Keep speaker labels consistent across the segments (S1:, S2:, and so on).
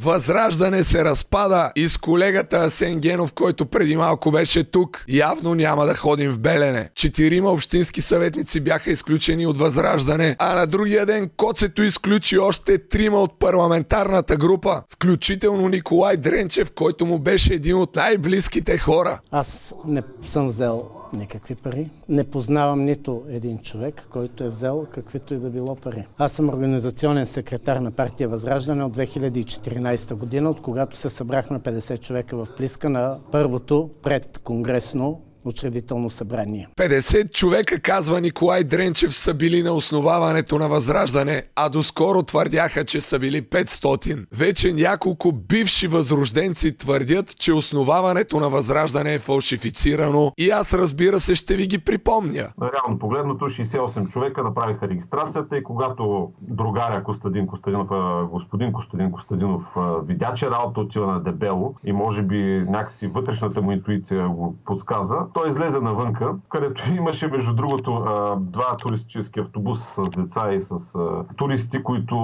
S1: Възраждане се разпада и с колегата Асен Генов, който преди малко беше тук, явно няма да ходим в Белене. Четирима общински съветници бяха изключени от Възраждане, а на другия ден Коцето изключи още трима от парламентарната група, включително Николай Дренчев, който му беше един от най-близките хора.
S2: Аз не съм взел никакви пари. Не познавам нито един човек, който е взел каквито и да било пари. Аз съм организационен секретар на партия Възраждане от 2014 година, от когато се събрахме 50 човека в Плиска на първото предконгресно учредително събрание.
S1: 50 човека, казва Николай Дренчев, са били на основаването на Възраждане, а доскоро твърдяха, че са били 500. Вече няколко бивши възрожденци твърдят, че основаването на Възраждане е фалшифицирано и аз разбира се ще ви ги припомня.
S3: Реално погледното 68 човека направиха регистрацията и когато другаря Костадин Костадинов, господин Костадин Костадинов видя, че работа отива на дебело и може би някакси вътрешната му интуиция го подсказа, той излезе навънка, където имаше между другото два туристически автобуса с деца и с туристи, които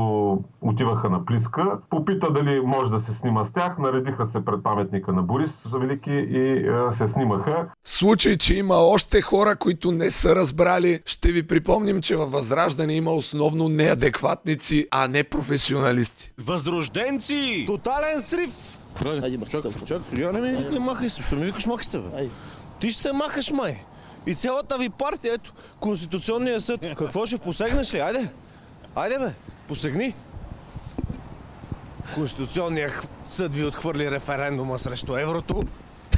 S3: отиваха на Плиска. Попита дали може да се снима с тях, наредиха се пред паметника на Борис Велики и се снимаха.
S1: В случай, че има още хора, които не са разбрали, ще ви припомним, че във Възраждане има основно неадекватници, а не професионалисти.
S4: Възрожденци!
S5: Тотален срив!
S6: Айде, чак, чак, я не ми...
S5: Не махай се, що ми викаш махай се, бе. Ти ще се махаш, май. И цялата ви партия, ето, Конституционния съд. Какво ще посегнеш ли? Айде. Айде, бе. Посегни. Конституционният съд ви отхвърли референдума срещу еврото.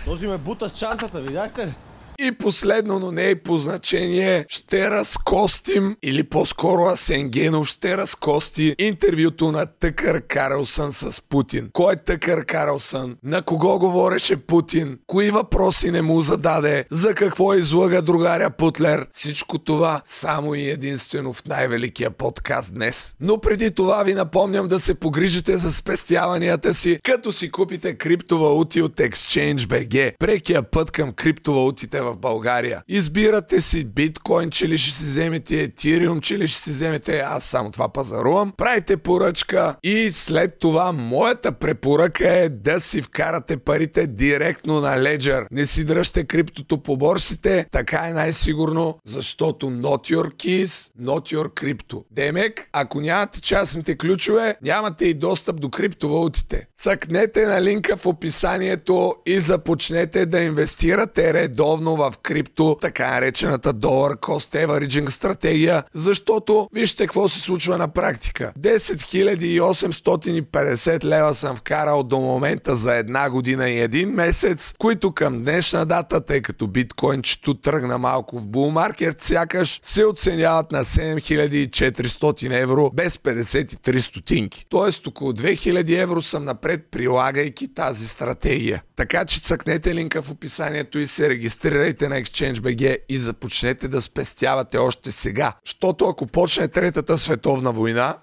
S5: Този ме бута с чантата, видяхте ли?
S1: И последно, но не и по значение, ще разкостим, или по-скоро Асен Генов ще разкости интервюто на Тъкър Карлсън с Путин. Кой е Тъкър Карлсън? На кого говореше Путин? Кои въпроси не му зададе? За какво излага другаря Путлер? Всичко това само и единствено в най-великия подкаст днес. Но преди това ви напомням да се погрижите за спестяванията си, като си купите криптовалути от ExchangeBG. Прекия път към криптовалутите в България. Избирате си биткоин, че ли ще си вземете етириум, че ли ще си вземете, аз само това пазарувам. Правите поръчка и след това моята препоръка е да си вкарате парите директно на Ledger. Не си дръжте криптото по борсите, така е най-сигурно, защото not your keys, not your crypto. Демек, ако нямате частните ключове, нямате и достъп до криптовалутите. Цъкнете на линка в описанието и започнете да инвестирате редовно в крипто, така наречената долар cost averaging стратегия, защото вижте какво се случва на практика. 10 850 лева съм вкарал до момента за една година и един месец, които към днешна дата, тъй като биткоинчето тръгна малко в булмаркет, сякаш се оценяват на 7400 евро без 53 стотинки. Тоест около 2000 евро съм напред прилагайки тази стратегия. Така че цъкнете линка в описанието и се регистрирайте на ExchangeBG и започнете да спестявате още сега. Защото ако почне Третата световна война,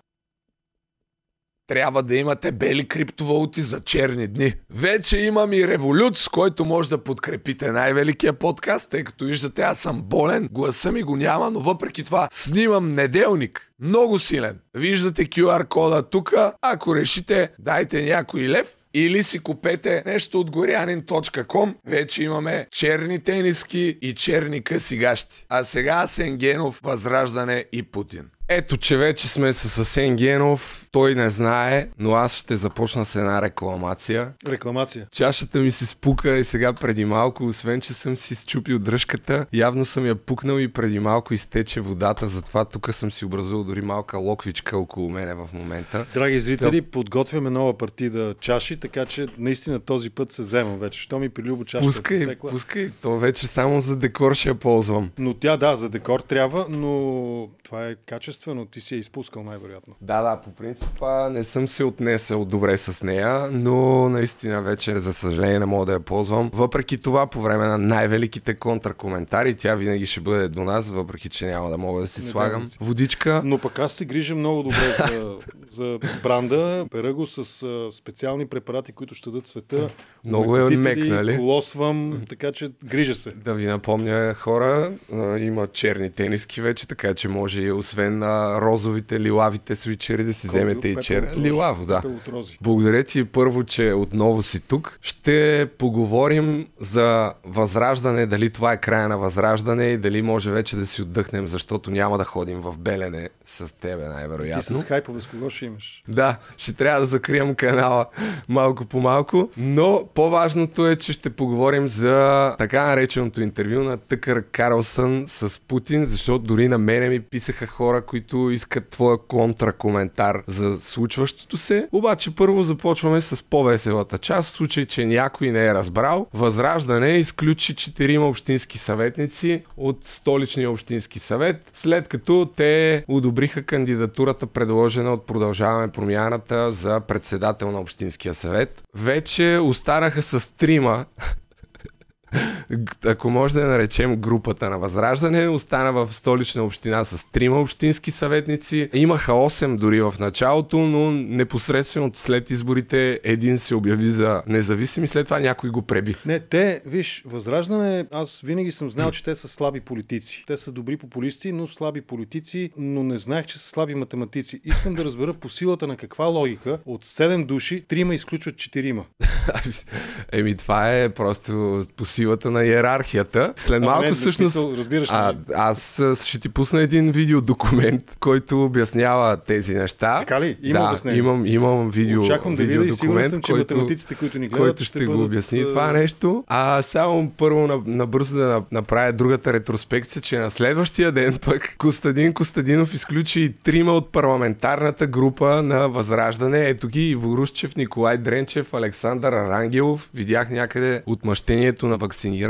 S1: трябва да имате бели криптовалути за черни дни. Вече имам и револют, с който може да подкрепите най-великия подкаст, тъй като виждате аз съм болен, гласа ми го няма, но въпреки това снимам неделник. Много силен. Виждате QR кода тук. Ако решите, дайте някой лев или си купете нещо от горянин.com. Вече имаме черни тениски и черни къси гащи. А сега Сенгенов, Възраждане и Путин. Ето, че вече сме с Асен Генов. Той не знае, но аз ще започна с една рекламация.
S7: Рекламация.
S1: Чашата ми се спука и сега преди малко, освен че съм си счупил дръжката, явно съм я пукнал и преди малко изтече водата, затова тук съм си образувал дори малка локвичка около мене в момента.
S7: Драги зрители, да. подготвяме нова партида чаши, така че наистина този път се вземам вече. Що ми при Любо чашата
S1: Пускай,
S7: текла.
S1: пускай. То вече само за декор ще я ползвам.
S7: Но тя да, за декор трябва, но това е качествено. Ти си я изпускал най-вероятно.
S1: Да, да, по принцип не съм се отнесъл добре с нея, но наистина вече, за съжаление, не мога да я ползвам. Въпреки това, по време на най-великите контракоментари, тя винаги ще бъде до нас, въпреки че няма да мога да си
S7: Не
S1: слагам
S7: да си.
S1: водичка.
S7: Но пък аз се грижа много добре за, за бранда. Пера го с специални препарати, които ще дадат света.
S1: Много е мек, нали?
S7: Колосвам, така че грижа се.
S1: Да ви напомня, хора, има черни тениски вече, така че може и освен а, розовите, лилавите свичери, да си вземете и чер. Лилаво, да. Благодаря ти първо, че отново си тук. Ще поговорим за възраждане, дали това е края на възраждане и дали може вече да си отдъхнем, защото няма да ходим в Белене с тебе
S7: Ти
S1: най-вероятно.
S7: с хайпове с кого ще имаш?
S1: Да, ще трябва да закрием канала малко по малко, но по-важното е, че ще поговорим за така нареченото интервю на Тъкър Карлсън с Путин, защото дори на мене ми писаха хора, които искат твоя контракоментар за случващото се. Обаче първо започваме с по-веселата част, в случай, че някой не е разбрал. Възраждане изключи четирима общински съветници от столичния общински съвет, след като те одобриха кандидатурата, предложена от Продължаваме промяната за председател на Общинския съвет. Вече останаха с трима ако може да я наречем групата на Възраждане, остана в столична община с трима общински съветници. Имаха 8 дори в началото, но непосредствено след изборите един се обяви за независим и след това някой го преби.
S7: Не, те, виж, Възраждане, аз винаги съм знал, че те са слаби политици. Те са добри популисти, но слаби политици, но не знаех, че са слаби математици. Искам да разбера по силата на каква логика от 7 души, трима изключват четирима.
S1: Еми, това е просто по силата на иерархията. След малко
S7: не, в
S1: всъщност...
S7: смисъл, разбираш
S1: а, аз а, ще ти пусна един видеодокумент, който обяснява тези неща.
S7: Така ли? Има
S1: да,
S7: обяснение?
S1: имам, имам видео,
S7: Очаквам да видя и сигурен съм, че
S1: който,
S7: математиците, които ни гледат,
S1: който ще,
S7: ще
S1: го обясни
S7: а,
S1: това нещо. А само първо на- набързо да на- направя другата ретроспекция, че на следващия ден пък Костадин Костадинов изключи и трима от парламентарната група на Възраждане. Ето ги Иво Русчев, Николай Дренчев, Александър Арангелов. Видях някъде отмъщението на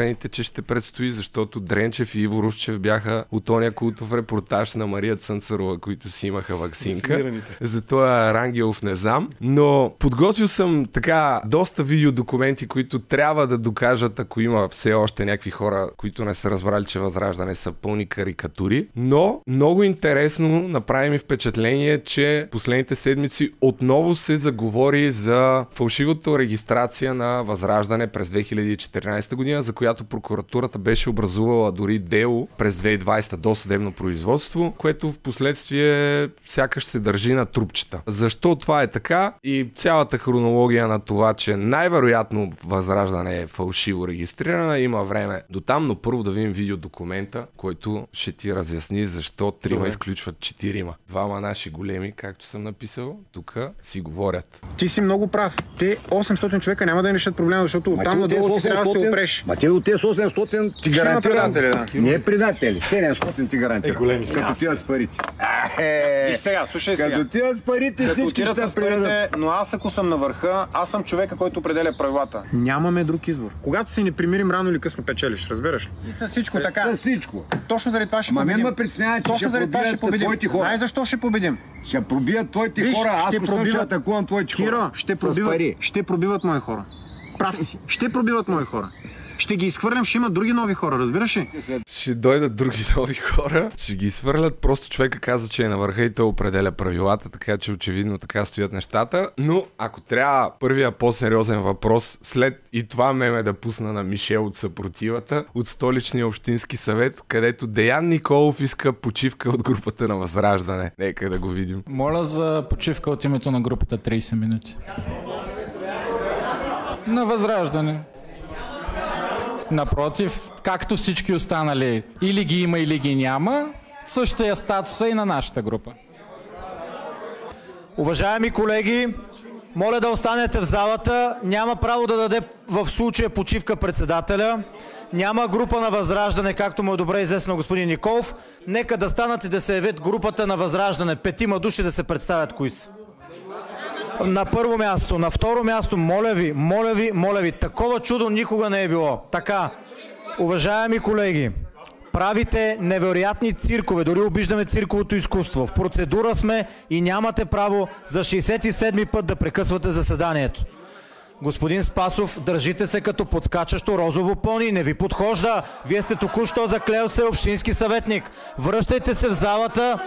S1: вакцинираните, че ще предстои, защото Дренчев и Иво Русчев бяха от оня култов репортаж на Мария Цънцарова, които си имаха вакцинка. За това Рангелов не знам. Но подготвил съм така доста видеодокументи, които трябва да докажат, ако има все още някакви хора, които не са разбрали, че Възраждане са пълни карикатури. Но много интересно направи ми впечатление, че последните седмици отново се заговори за фалшивата регистрация на Възраждане през 2014 година, за която прокуратурата беше образувала дори дело през 2020 до съдебно производство, което в последствие сякаш се държи на трупчета. Защо това е така и цялата хронология на това, че най-вероятно Възраждане е фалшиво регистрирана, има време до там, но първо да видим видеодокумента, който ще ти разясни защо трима изключват четирима. Двама наши големи, както съм написал, тук си говорят.
S4: Ти си много прав. Те 800 човека няма да решат проблема, защото оттам
S8: Ма ти
S4: надолу
S8: от
S4: ти трябва да се
S8: 800
S4: опреш.
S8: Ма те от тези 800 ти гарантирам.
S4: предатели, да.
S8: Не е предатели, 700 ти гарантирам.
S7: Е, големи са.
S8: Като тия с парите.
S4: Виж сега, слушай сега.
S8: Като тия с парите
S4: Като
S8: всички ще
S4: с
S8: предадат.
S4: парите, но аз ако съм на върха, аз съм човека, който определя правилата. Нямаме друг избор. Когато се не примирим, рано или късно печелиш, разбираш ли? И с всичко така.
S8: С всичко.
S4: Точно заради това ще
S8: Ма
S4: победим.
S8: ме притеснява, че
S4: Точно заради това ще победим.
S8: твоите хора.
S4: Знаеш защо ще победим?
S8: Ще пробият твоите
S4: Виж,
S8: хора, аз
S4: ще
S8: съм ще
S4: пробиват.
S8: атакувам твоите хора.
S4: Киро, ще пробиват, ще пробиват мои хора. Прав си. Ще пробиват мои хора. Ще ги изхвърлям, ще има други нови хора, разбираш ли?
S1: Ще дойдат други нови хора, ще ги свърлят. Просто човека каза, че е на върха и той определя правилата, така че очевидно така стоят нещата. Но ако трябва първия по-сериозен въпрос, след и това меме да пусна на Мишел от съпротивата, от столичния общински съвет, където Деян Николов иска почивка от групата на Възраждане. Нека да го видим.
S9: Моля за почивка от името на групата 30 минути. На възраждане. Напротив, както всички останали, или ги има, или ги няма, същия статус е и на нашата група.
S10: Уважаеми колеги, моля да останете в залата. Няма право да даде в случая почивка председателя. Няма група на Възраждане, както му е добре известно господин Николов. Нека да станат и да се явят групата на Възраждане. Петима души да се представят кои са. На първо място. На второ място, моля ви, моля ви, моля ви. Такова чудо никога не е било. Така, уважаеми колеги, правите невероятни циркове, дори обиждаме цирковото изкуство. В процедура сме и нямате право за 67-ми път да прекъсвате заседанието. Господин Спасов, държите се като подскачащо розово пони, не ви подхожда. Вие сте току-що заклел се общински съветник. Връщайте се в залата,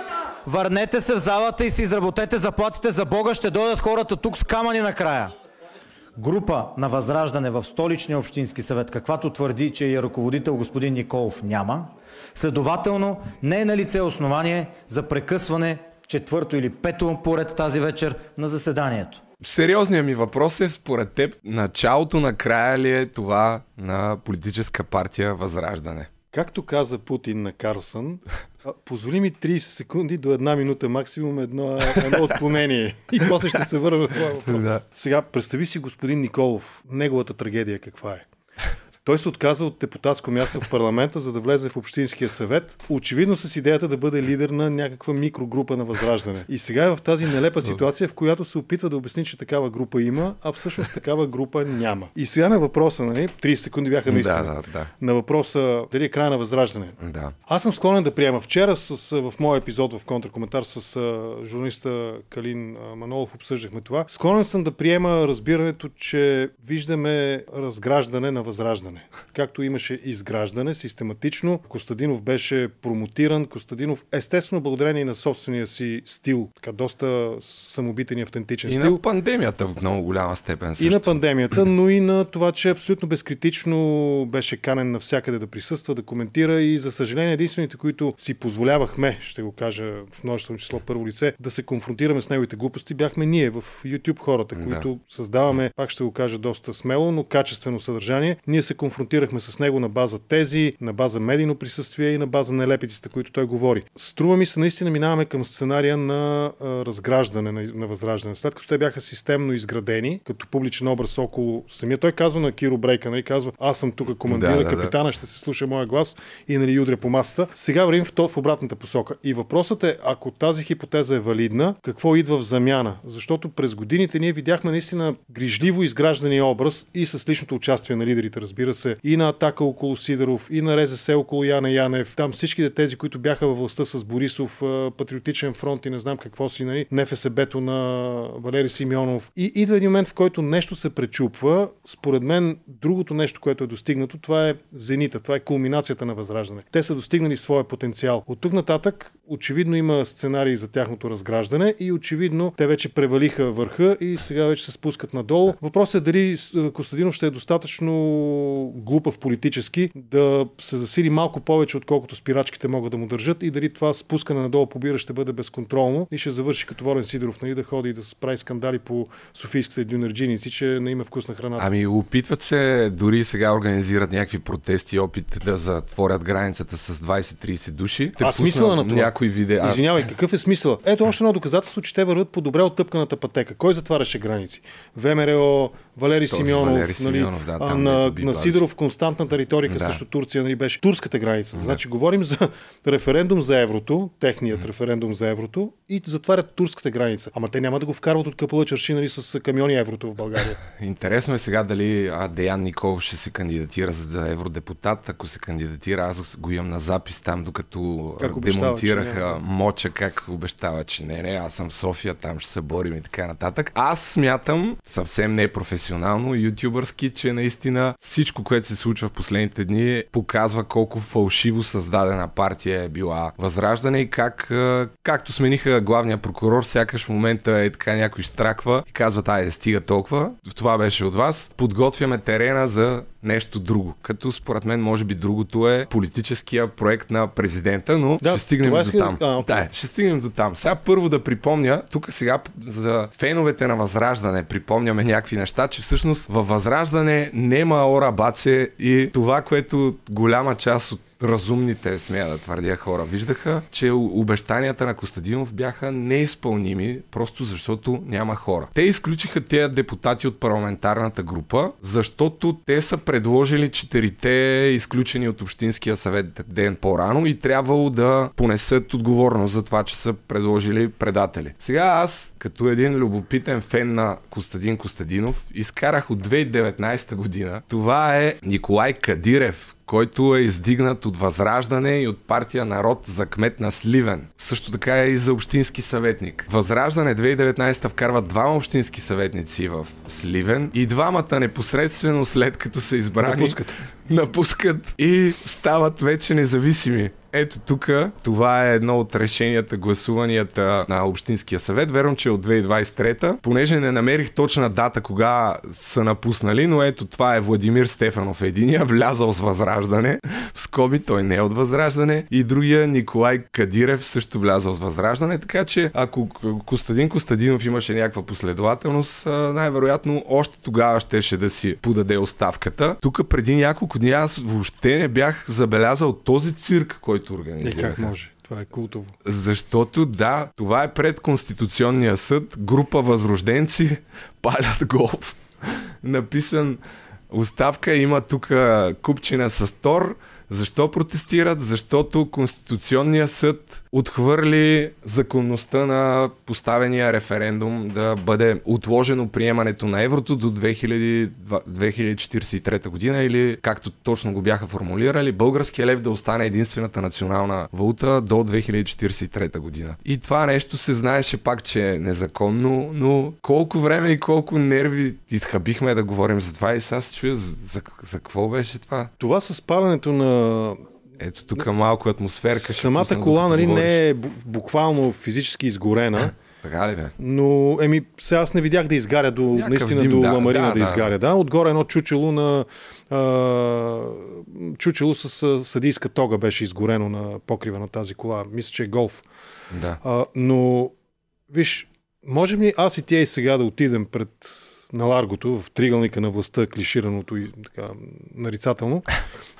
S10: върнете се в залата и си изработете заплатите за Бога, ще дойдат хората тук с камъни накрая. група на Възраждане в столичния общински съвет, каквато твърди, че е ръководител господин Николов, няма. Следователно, не е на лице основание за прекъсване четвърто или пето поред тази вечер на заседанието.
S1: Сериозният ми въпрос е, според теб, началото на края ли е това на политическа партия Възраждане?
S7: Както каза Путин на Карлсън, позволи ми 30 секунди до една минута максимум едно, едно отклонение. И после ще се върна на това въпрос. Да. Сега, представи си господин Николов, неговата трагедия каква е. Той се отказа от депутатско място в парламента, за да влезе в Общинския съвет, очевидно с идеята да бъде лидер на някаква микрогрупа на Възраждане. И сега е в тази нелепа ситуация, в която се опитва да обясни, че такава група има, а всъщност такава група няма. И сега на въпроса, нали, 30 секунди бяха наистина.
S1: Да, да, да.
S7: На въпроса дали е края на Възраждане.
S1: Да.
S7: Аз съм склонен да приема. Вчера с, в моя епизод в контракоментар с журналиста Калин Манолов обсъждахме това. Склонен съм да приема разбирането, че виждаме разграждане на Възраждане изграждане. Както имаше изграждане систематично, Костадинов беше промотиран. Костадинов, естествено, благодарение на собствения си стил, така доста самобитен и автентичен
S1: и
S7: стил.
S1: И на пандемията в много голяма степен. Също.
S7: И на пандемията, но и на това, че абсолютно безкритично беше канен навсякъде да присъства, да коментира и за съжаление единствените, които си позволявахме, ще го кажа в множествено число първо лице, да се конфронтираме с неговите глупости, бяхме ние в YouTube хората, които да. създаваме, пак ще го кажа доста смело, но качествено съдържание. Ние се конфронтирахме с него на база тези, на база медийно присъствие и на база нелепиците, които той говори. Струва ми се, наистина минаваме към сценария на разграждане, на, на възраждане. След като те бяха системно изградени, като публичен образ около самия. Той казва на Киро Брейка, нали, казва, аз съм тук командира, да, да, капитана, да. ще се слуша моя глас и нали, удря по масата. Сега вървим в, то, в обратната посока. И въпросът е, ако тази хипотеза е валидна, какво идва в замяна? Защото през годините ние видяхме наистина грижливо изграждания образ и с личното участие на лидерите, разбира се, и на атака около Сидоров, и на РЗС около Яна Янев. Там всичките тези, които бяха във властта с Борисов, Патриотичен фронт и не знам какво си, нали, НФСБ-то на Валери Симеонов. И идва един момент, в който нещо се пречупва. Според мен, другото нещо, което е достигнато, това е зенита, това е кулминацията на възраждане. Те са достигнали своя потенциал. От тук нататък, очевидно има сценарии за тяхното разграждане и очевидно те вече превалиха върха и сега вече се спускат надолу. Въпросът е дали Костадинов ще е достатъчно глупав политически, да се засили малко повече, отколкото спирачките могат да му държат и дали това спускане надолу по бира ще бъде безконтролно и ще завърши като Волен Сидоров, нали, да ходи и да прави скандали по софийските дюнерджиници, че не има вкусна храна.
S1: Ами опитват се, дори сега организират някакви протести, опит да затворят границата с 20-30 души.
S7: а смисъла на това?
S1: Някои видеа.
S7: Извинявай, какъв е смисъл? Ето още едно доказателство, че те върват по добре оттъпканата пътека. Кой затваряше граници? ВМРО, Валери
S1: Този
S7: Симеонов,
S1: Валери Симеонов
S7: нали,
S1: да,
S7: а,
S1: там
S7: на,
S1: би
S7: на Сидоров константната риторика
S1: Да.
S7: срещу Турция нали, беше турската граница. Значи говорим за референдум за еврото, техният референдум за еврото и затварят турската граница. Ама те няма да го вкарват от капала черши нали, с камиони еврото в България.
S1: Интересно е сега дали а, Деян Николов ще се кандидатира за евродепутат. Ако се кандидатира, аз го имам на запис там, докато
S7: Как обещава,
S1: демонтираха моча, как обещава, че не, не, аз съм в София, там ще се борим и така нататък. Аз смятам, съвсем непрофесионално, ютубърски, че наистина всичко, което се случва в последните дни, показва колко фалшиво създадена партия е била. Възраждане и как, както смениха главния прокурор, сякаш в момента е така някой штраква и казва, айде, стига толкова, това беше от вас, подготвяме терена за нещо друго. Като според мен, може би другото е политическия проект на президента, но
S7: Да,
S1: ще стигнем до
S7: иска-
S1: там.
S7: А.
S1: Да, ще стигнем до там. Сега първо да припомня, тук сега за феновете на Възраждане припомняме някакви неща, че всъщност във Възраждане нема ора баце и това, което голяма част от разумните, смея да твърдя хора, виждаха, че обещанията на Костадинов бяха неизпълними, просто защото няма хора. Те изключиха тези депутати от парламентарната група, защото те са предложили четирите изключени от Общинския съвет ден по-рано и трябвало да понесат отговорност за това, че са предложили предатели. Сега аз, като един любопитен фен на Костадин Костадинов, изкарах от 2019 година. Това е Николай Кадирев, който е издигнат от Възраждане и от партия Народ за кмет на Сливен. Също така е и за общински съветник. Възраждане 2019 вкарва двама общински съветници в Сливен и двамата непосредствено след като са избрани
S7: Напускат.
S1: Напускат и стават вече независими. Ето тук, това е едно от решенията, гласуванията на Общинския съвет. Вервам, че е от 2023. Понеже не намерих точна дата кога са напуснали, но ето това е Владимир Стефанов единия, влязал с Възраждане. В скоби той не е от Възраждане. И другия Николай Кадирев също влязал с Възраждане. Така че ако Костадин Костадинов имаше някаква последователност, най-вероятно още тогава щеше да си подаде оставката. Тук преди няколко дни аз въобще не бях забелязал този цирк, който
S7: Е,
S1: организираха.
S7: как може? Това е култово.
S1: Защото да, това е пред Конституционния съд. Група възрожденци палят голф. Написан оставка. Има тук купчина с Тор. Защо протестират? Защото Конституционния съд отхвърли законността на поставения референдум да бъде отложено приемането на еврото до 2000 2043 година или както точно го бяха формулирали, българския лев да остане единствената национална валута до 2043 година. И това нещо се знаеше пак, че е незаконно, но колко време и колко нерви изхабихме да говорим за това и сега се чуя за, за, за какво беше това.
S7: Това с паленето на
S1: Ето тук малко атмосферка.
S7: Самата кола
S1: докато
S7: нали, не е бу- буквално физически изгорена,
S1: Така ли бе?
S7: но еми, сега аз не видях да изгаря до,
S1: Някакъв
S7: наистина
S1: дим,
S7: до
S1: да,
S7: ламарина
S1: да,
S7: да,
S1: да.
S7: изгаря. Да, отгоре едно чучело на а, чучело с съдийска тога беше изгорено на покрива на тази кола. Мисля, че е голф.
S1: Да.
S7: А, но, виж, можем ли аз и тя и сега да отидем пред на Ларгото, в тригълника на властта, клишираното и така нарицателно,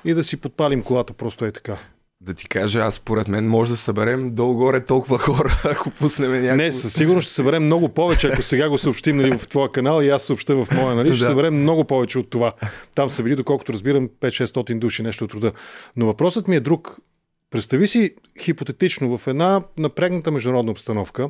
S7: и да си подпалим колата просто е така.
S1: Да ти кажа, аз според мен може да съберем долу-горе толкова хора, ако пуснем някакво...
S7: Не, със сигурност ще съберем много повече, ако сега го съобщим нали, в твоя канал и аз съобща в моя, нали, ще
S1: Да.
S7: съберем много повече от това. Там са били, доколкото разбирам, 5-600 души, нещо от рода. Но въпросът ми е друг. Представи си хипотетично в една напрегната международна обстановка,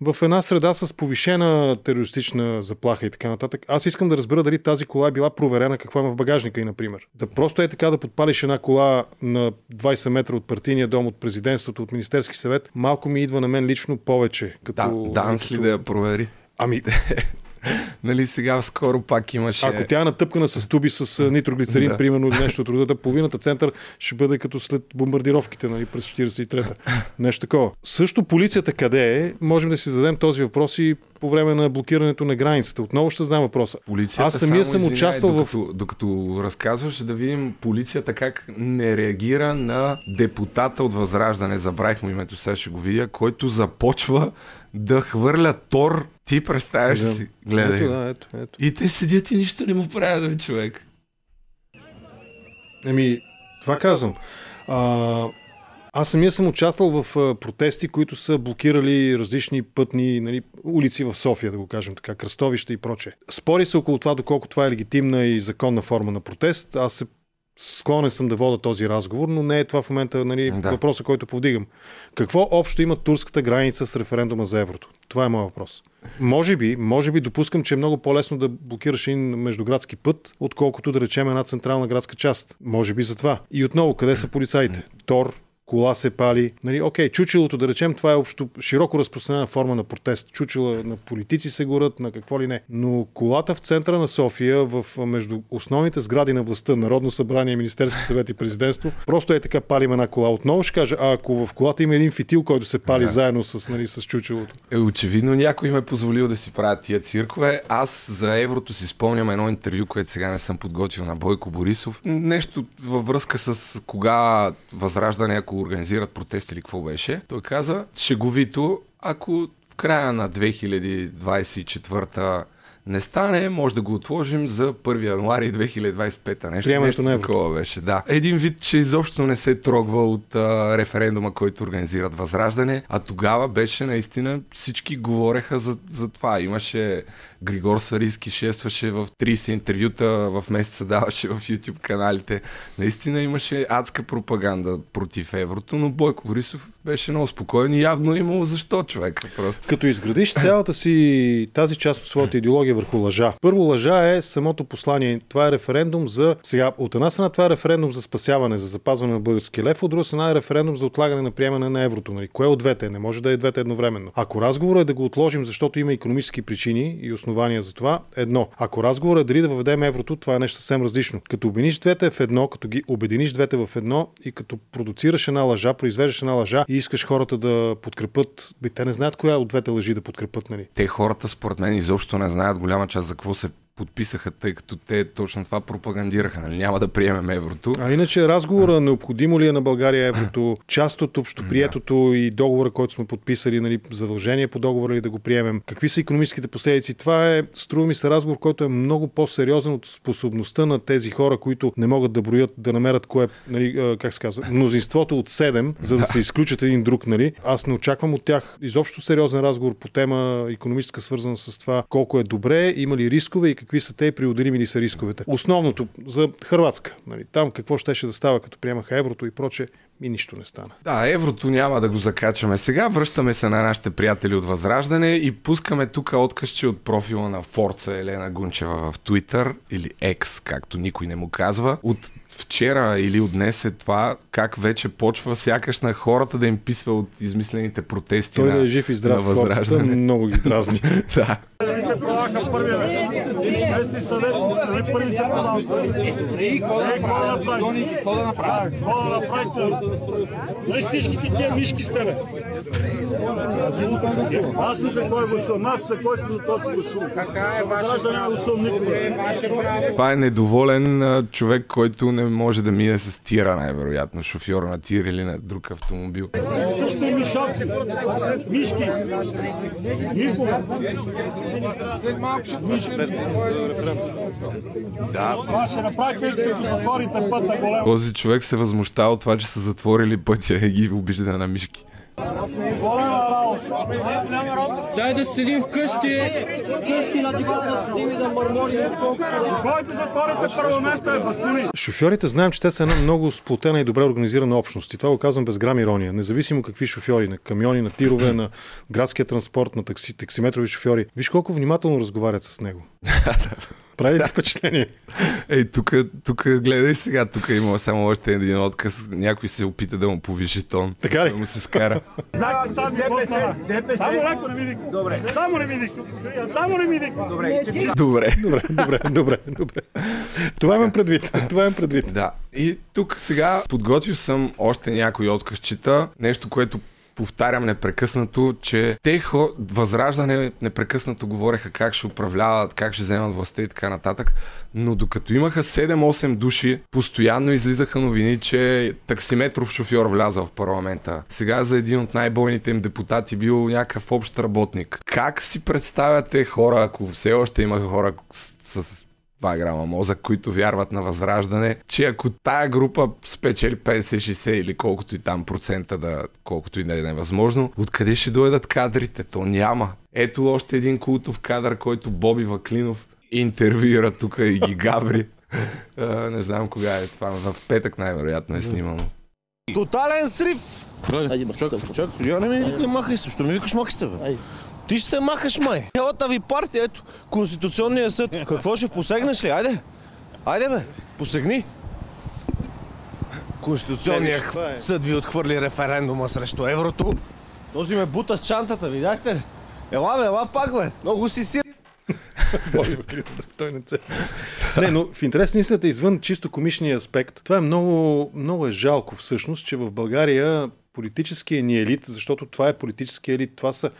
S7: в една среда с повишена терористична заплаха и така нататък. Аз искам да разбера дали тази кола е била проверена какво има в багажника и, например. Да просто е така да подпалиш една кола на 20 метра от партийния дом, от президентството, от Министерски съвет, малко ми идва на мен лично повече. Като,
S1: Да, Данс ли да я провери?
S7: Ами,
S1: Нали сега скоро пак имаше...
S7: ако тя е натъпкана с туби с нитроглицерин,
S1: Да.
S7: примерно, нещо от рода, да половината център ще бъде като след бомбардировките нали, през 43-та. Нещо такова. Също полицията къде е? Можем да си зададем този въпрос и по време на блокирането на границата. Отново ще знам въпроса.
S1: Полицията
S7: Аз самия
S1: само,
S7: съм участвал в...
S1: докато, разказваш, да видим полицията как не реагира на депутата от Възраждане, забравих му името, сега ще го видя, който започва да хвърля тор. Ти представяш
S7: Да.
S1: си? Гледай.
S7: Ето, да, ето, ето.
S1: И те седят и нищо не му правят, бе, човек.
S7: Еми, това казвам. А, аз самия съм участвал в протести, които са блокирали различни пътни нали, улици в София, да го кажем така, кръстовища и прочее. Спори се около това, доколко това е легитимна и законна форма на протест. Аз се склонен съм да вода този разговор, но не е това в момента нали,
S1: да.
S7: въпроса, който повдигам. Какво общо има турската граница с референдума за еврото? Това е моят въпрос. Може би, може би допускам, че е много по-лесно да блокираш един междуградски път, отколкото да речем една централна градска част. Може би за това. И отново, къде са полицаите? Тор, кола се пали. Нали, окей, чучелото, да речем, това е общо широко разпространена форма на протест. Чучела на политици се горят, на какво ли не. Но колата в центъра на София, в, между основните сгради на властта, Народно събрание, Министерски съвет и президентство, просто е така палим една кола. Отново ще кажа, а ако в колата има един фитил, който се пали
S1: Да.
S7: заедно с, нали, с чучелото.
S1: Е, очевидно някой им е позволил да си правят тия циркове. Аз за еврото си спомням едно интервю, което сега не съм подготвил на Бойко Борисов. Нещо във връзка с кога Възраждане, ако организират протест или какво беше. Той каза, шеговито, ако в края на 2024 не стане, може да го отложим за 1 януари 2025. Нещо,
S7: Приемането
S1: нещо такова беше, да. Един вид, че изобщо не се трогва от а, референдума, който организират Възраждане, а тогава беше наистина всички говореха за, за това. Имаше Григор Сариски, шестваше в 30 интервюта в месеца, даваше в YouTube каналите. Наистина имаше адска пропаганда против еврото, но Бойко Борисов беше много спокоен и явно е имало защо човек. Просто.
S7: Като изградиш цялата си тази част от своята идеология върху лъжа. Първо лъжа е самото послание. Това е референдум за... Сега, от една страна това е референдум за спасяване, за запазване на българския лев, от друга страна е референдум за отлагане на приемане на еврото. Нали? Кое от двете? Не може да е двете едновременно. Ако разговорът е да го отложим, защото има економически причини и основания за това, едно. Ако разговорът е дали да въведем еврото, това е нещо съвсем различно. Като обединиш двете в едно, като ги обединиш двете в едно и като продуцираш една лъжа, произвеждаш една лъжа и искаш хората да подкрепят, бе, те не знаят коя от двете лъжи да подкрепят, нали?
S1: Те хората, според мен, изобщо не знаят голяма част за какво се подписаха, тъй като те точно това пропагандираха. Нали? Няма да приемем еврото.
S7: А иначе разговора необходимо ли е на България еврото, част от общоприетото и договора, който сме подписали, нали, задължение по договора ли да го приемем, какви са економическите последици, това е, струва ми се, разговор, който е много по-сериозен от способността на тези хора, които не могат да броят, да намерят кое, нали, как се казва, мнозинството от 7, за да се изключат един друг. Нали. Аз не очаквам от тях изобщо сериозен разговор по тема економическа, свързана с това колко е добре, има ли рискове и какви са те и преодолими ли са рисковете. Основното за Хрватска. Нали, там какво щеше да става, като приемаха еврото и проче, и нищо не стана.
S1: Да, еврото няма да го закачаме сега. Връщаме се на нашите приятели от Възраждане и пускаме тук откъсче от профила на Форца Елена Гунчева в Twitter или X, както никой не му казва. От вчера или от днес е това, как вече почва сякаш на хората да им писва от измислените протести
S7: Той
S1: на,
S7: да е жив и здрав
S1: на Възраждане.
S7: много ги дразни.
S1: да.
S11: всичките тия мишки сте, бе? Аз не за кой гласувам, аз за кой искам да то си гласувам. Така е, ваше право.
S1: Това е недоволен човек, който не може да мине с тира, най-вероятно. Шофьор на тир или на друг автомобил.
S11: Също и мишаци, мишки. Никога. След малко ще
S1: Да, този човек се възмущава от това, че са затворили пътя и ги обижда на мишки.
S12: Дай да седим вкъщи, вкъщи на дивана да седим и да мърморим
S11: Който затворите парламента е бастуни.
S7: Шофьорите знаем, че те са една много сплотена и добре организирана общност. И това го казвам без грам ирония. Независимо какви шофьори, на камиони, на тирове, на градския транспорт, на такси, таксиметрови шофьори. Виж колко внимателно разговарят с него. Прави ти впечатление.
S1: Ей, тук, тук гледай сега, тук има само още един отказ. Някой се опита да му повиши тон.
S7: Така ли?
S1: Да му се скара.
S11: ДПС, ДПС. Само леко не ми дик. Добре. Само не ми дик. Само не ми дик. Добре.
S1: Добре.
S7: Добре, добре, добре, добре. Това имам предвид. Това имам предвид.
S1: Да. И тук сега подготвил съм още някои откъсчета. Нещо, което повтарям непрекъснато, че те хо... възраждане непрекъснато говореха как ще управляват, как ще вземат властта и така нататък. Но докато имаха 7-8 души, постоянно излизаха новини, че таксиметров шофьор влязал в парламента. Сега за един от най-бойните им депутати бил някакъв общ работник. Как си представяте хора, ако все още имаха хора с, с 2 грама мозък, които вярват на възраждане, че ако тая група спечели 50-60 или колкото и там процента да, колкото и да е невъзможно, откъде ще дойдат кадрите? То няма. Ето още един култов кадър, който Боби Ваклинов интервюира тук и ги гаври. Не знам кога е това, в петък най-вероятно е снимано.
S5: Тотален срив!
S6: Айде, чак, чак, я не ми...
S5: Не махай се, що ми викаш махай се, бе. Ти ще се махаш, май. Цялата ви партия, ето, Конституционния съд. Какво ще посегнеш ли? Айде. Айде, бе. Посегни. Конституционният
S7: това е.
S5: съд ви отхвърли референдума срещу еврото. Този ме бута с чантата, видяхте ли? Ела, бе, ела пак, бе. Много си си.
S7: Той не се. Не, но в интерес на истината, извън чисто комичния аспект, това е много, много е жалко всъщност, че в България политическия ни елит, защото това е политически елит, това са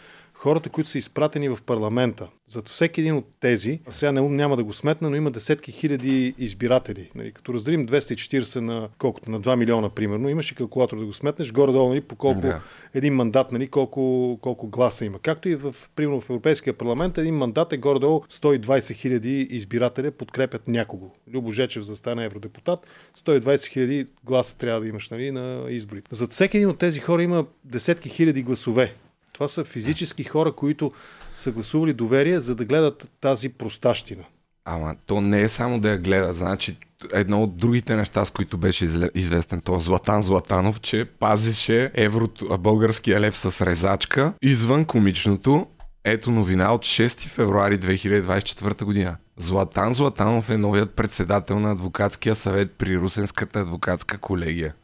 S7: хората, които са изпратени в парламента. Зад всеки един от тези, а сега не, няма да го сметна, но има десетки хиляди избиратели. Нали, като разделим 240 на колкото на 2 милиона, примерно, имаш и калкулатор да го сметнеш, горе-долу нали, по колко
S1: Да.
S7: един мандат, нали, колко, колко гласа има. Както и в, примерно в Европейския парламент, един мандат е горе-долу 120 хиляди избирателя подкрепят някого. Любо Жечев за да стане евродепутат, 120 хиляди гласа трябва да имаш нали, на изборите. Зад всеки един от тези хора има десетки хиляди гласове. Това са физически хора, които са гласували доверие, за да гледат тази простащина.
S1: Ама то не е само да я гледа. Значи едно от другите неща, с които беше известен този Златан Златанов, че пазеше еврото, българския лев с резачка, извън комичното, Ето новина от 6 февруари 2024 година. Златан Златанов е новият председател на адвокатския съвет при Русенската адвокатска колегия.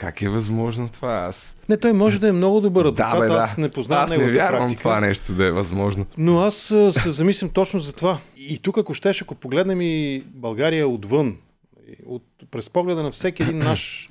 S1: Как е възможно това? Аз...
S7: Не, той може да е много добър адвокат,
S1: да, бе, да.
S7: аз не познавам
S1: Аз не вярвам
S7: практика.
S1: това нещо да е възможно.
S7: Но аз се замислям точно за това. И тук, ако щеш, ако погледнем и България отвън, от, през погледа на всеки един наш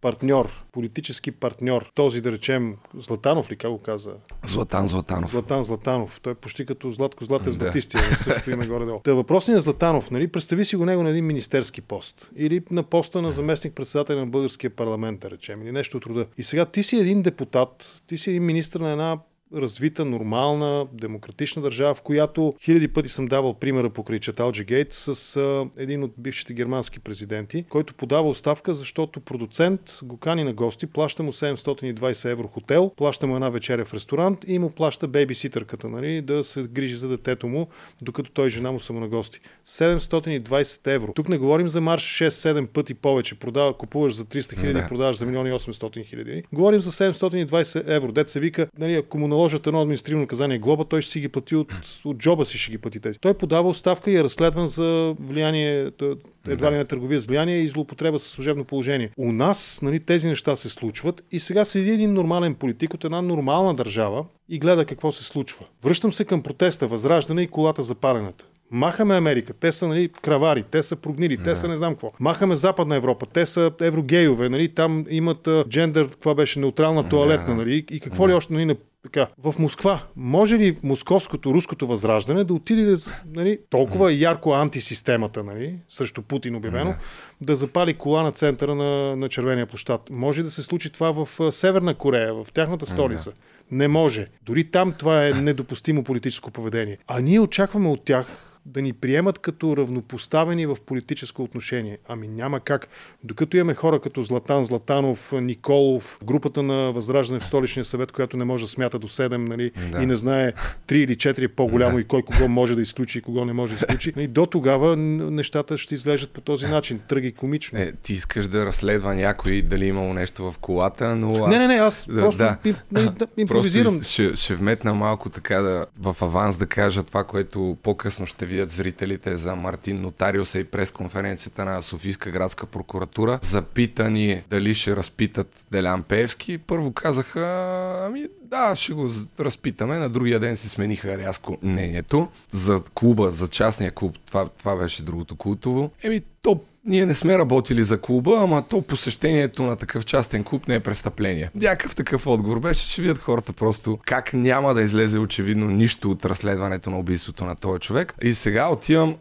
S7: партньор, политически партньор, този да речем Златанов ли, как го каза?
S1: Златан Златанов.
S7: Златан Златанов. Той е почти като Златко Златев
S1: Да.
S7: Златистия, да. също име горе-долу. Та въпросният Златанов, нали, представи си го него на един министерски пост. Или на поста на заместник председател на българския парламент, да речем, или нещо от рода. И сега ти си един депутат, ти си един министр на една развита, нормална, демократична държава, в която хиляди пъти съм давал примера покрай Чаталджи Гейт с а, един от бившите германски президенти, който подава оставка, защото продуцент го кани на гости, плаща му 720 евро хотел, плаща му една вечеря в ресторант и му плаща бейбиситърката, нали, да се грижи за детето му, докато той и жена му са му на гости. 720 евро. Тук не говорим за марш 6-7 пъти повече. Продава, купуваш за 300 хиляди,
S1: Да.
S7: продаваш за 1 800 хиляди. Говорим за 720 евро. Дет се вика, нали, ако му наложат едно административно наказание глоба, той ще си ги плати от, от джоба си, ще ги плати тези. Той подава оставка и е разследван за влияние, едва ли на търговия с влияние и злоупотреба с служебно положение. У нас нали, тези неща се случват и сега седи един нормален политик от една нормална държава и гледа какво се случва. Връщам се към протеста, възраждане и колата запалената. Махаме Америка, те са нали, кравари, те са прогнили, те са не знам какво. Махаме Западна Европа, те са еврогейове, нали, там имат а, джендър, това беше неутрална туалетна, нали, и какво ли още нали, така, в Москва, може ли московското, руското възраждане да отиде да, нали, толкова ярко антисистемата, нали, срещу Путин обявено, да запали кола на центъра на, на Червения площад? Може да се случи това в Северна Корея, в тяхната столица? Не може. Дори там това е недопустимо политическо поведение. А ние очакваме от тях да ни приемат като равнопоставени в политическо отношение. Ами няма как. Докато имаме хора като Златан Златанов, Николов, групата на Възраждане в столичния съвет, която не може да смята до 7 нали,
S1: Да.
S7: и не знае 3 или 4 е по-голямо и кой кого може да изключи и кого не може да изключи, нали, до тогава нещата ще изглеждат по този начин. Трагикомично.
S1: Е, ти искаш да разследва някой дали имало нещо в колата, но аз...
S7: Не, не, не, аз просто им- нали, да импровизирам.
S1: Просто ще, ще вметна малко така да, в аванс да кажа това, което по-късно ще видят зрителите за Мартин Нотариуса и пресконференцията на Софийска градска прокуратура. Запитани дали ще разпитат Делян Пеевски, първо казаха, ами да, ще го разпитаме. На другия ден се смениха рязко мнението. За клуба, за частния клуб, това, това беше другото култово. Еми, то ние не сме работили за клуба, ама то посещението на такъв частен клуб не е престъпление. Някакъв такъв отговор беше, че видят хората просто как няма да излезе очевидно нищо от разследването на убийството на този човек. И сега отивам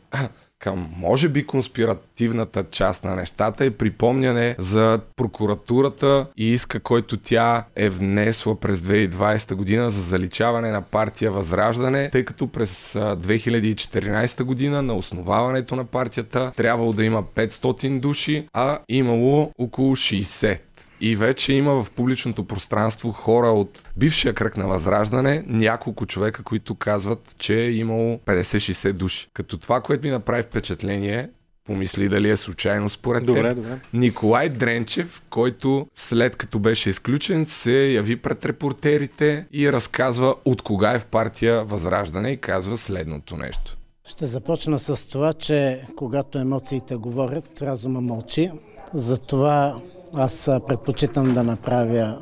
S1: към, може би, конспиративната част на нещата и припомняне за прокуратурата и иска, който тя е внесла през 2020 година за заличаване на партия Възраждане, тъй като през а, 2014 година на основаването на партията трябвало да има 500 души, а имало около 60. И вече има в публичното пространство хора от бившия кръг на Възраждане, няколко човека, които казват, че е имало 50-60 души. Като това, което ми направи впечатление, помисли дали е случайно според
S7: Добре,
S1: теб.
S7: добре.
S1: Николай Дренчев, който след като беше изключен, се яви пред репортерите и разказва от кога е в партия Възраждане и казва следното нещо.
S2: Ще започна с това, че когато емоциите говорят, разума мълчи. Затова аз предпочитам да направя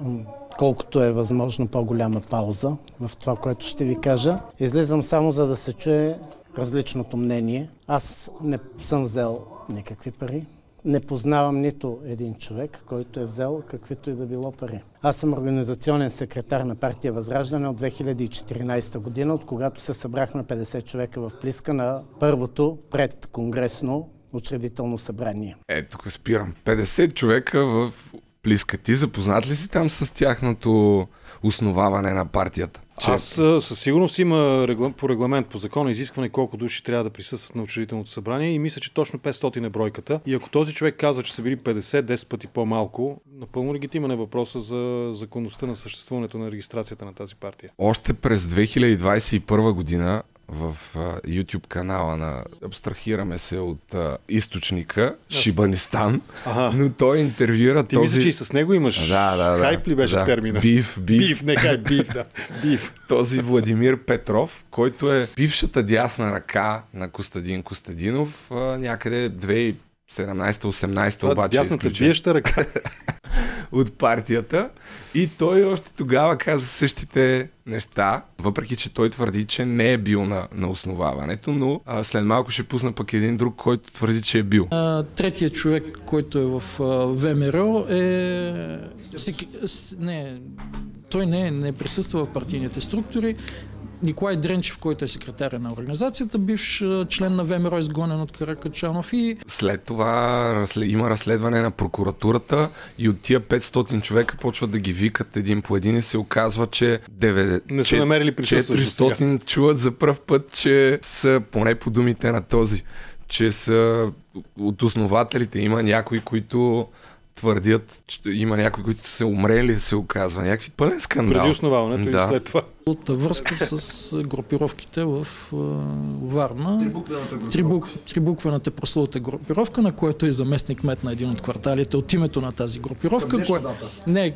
S2: колкото е възможно по-голяма пауза в това, което ще ви кажа. Излизам само за да се чуе различното мнение. Аз не съм взел никакви пари. Не познавам нито един човек, който е взел каквито и да било пари. Аз съм организационен секретар на партия Възраждане от 2014 година, от когато се събрахме 50 човека в Плиска на първото предконгресно учредително събрание.
S1: Е, тук спирам. 50 човека в Плиска. Ти запознат ли си там с тяхното основаване на партията? Че...
S7: Аз а, със сигурност има по регламент, по закон изискване колко души трябва да присъстват на учредителното събрание и мисля, че точно 500 е бройката. И ако този човек казва, че са били 50-10 пъти по-малко, напълно легитимен е въпроса за законността на съществуването на регистрацията на тази партия.
S1: Още през 2021 година в а, YouTube канала на абстрахираме се от а, източника Шибанистан,
S7: Ага.
S1: но той интервюира
S7: Ти
S1: този...
S7: мисля, че и с него имаш
S1: да, да, да,
S7: хайп ли беше
S1: да.
S7: термина?
S1: Бив, бив.
S7: Бив, не хай, бив, да. Бив.
S1: този Владимир Петров, който е бившата дясна ръка на Костадин Костадинов, а, някъде 2017-18
S7: Това
S1: обаче е
S7: дясната биеща ръка.
S1: от партията. И той още тогава каза същите неща, въпреки че той твърди, че не е бил на, на основаването, но а, след малко ще пусна пък един друг, който твърди, че е бил.
S13: А, Третият човек, който е в а, ВМРО е... сек- Не, той не, е- не присъства в партийните структури. Николай Дренчев, който е секретаря на организацията, бивш член на ВМРО, изгонен от Каракачанов и
S1: След това има разследване на прокуратурата и от тия 500 човека почват да ги викат един по един и се оказва, че 9...
S7: Не са намерили присъстващ досега.
S1: 400 чуват за първ път, че са, поне по думите на този, че са от основателите. Има някои, които твърдят, че има някои, които са умрели, се оказва. Някакви пълен скандал.
S7: Преди основаването
S1: да.
S7: и след това.
S13: От връзка с групировките в Варна. Трибук, трибуквената прословата групировка, на което е заместник кмет на един от кварталите от името на тази групировка. кое-? Не,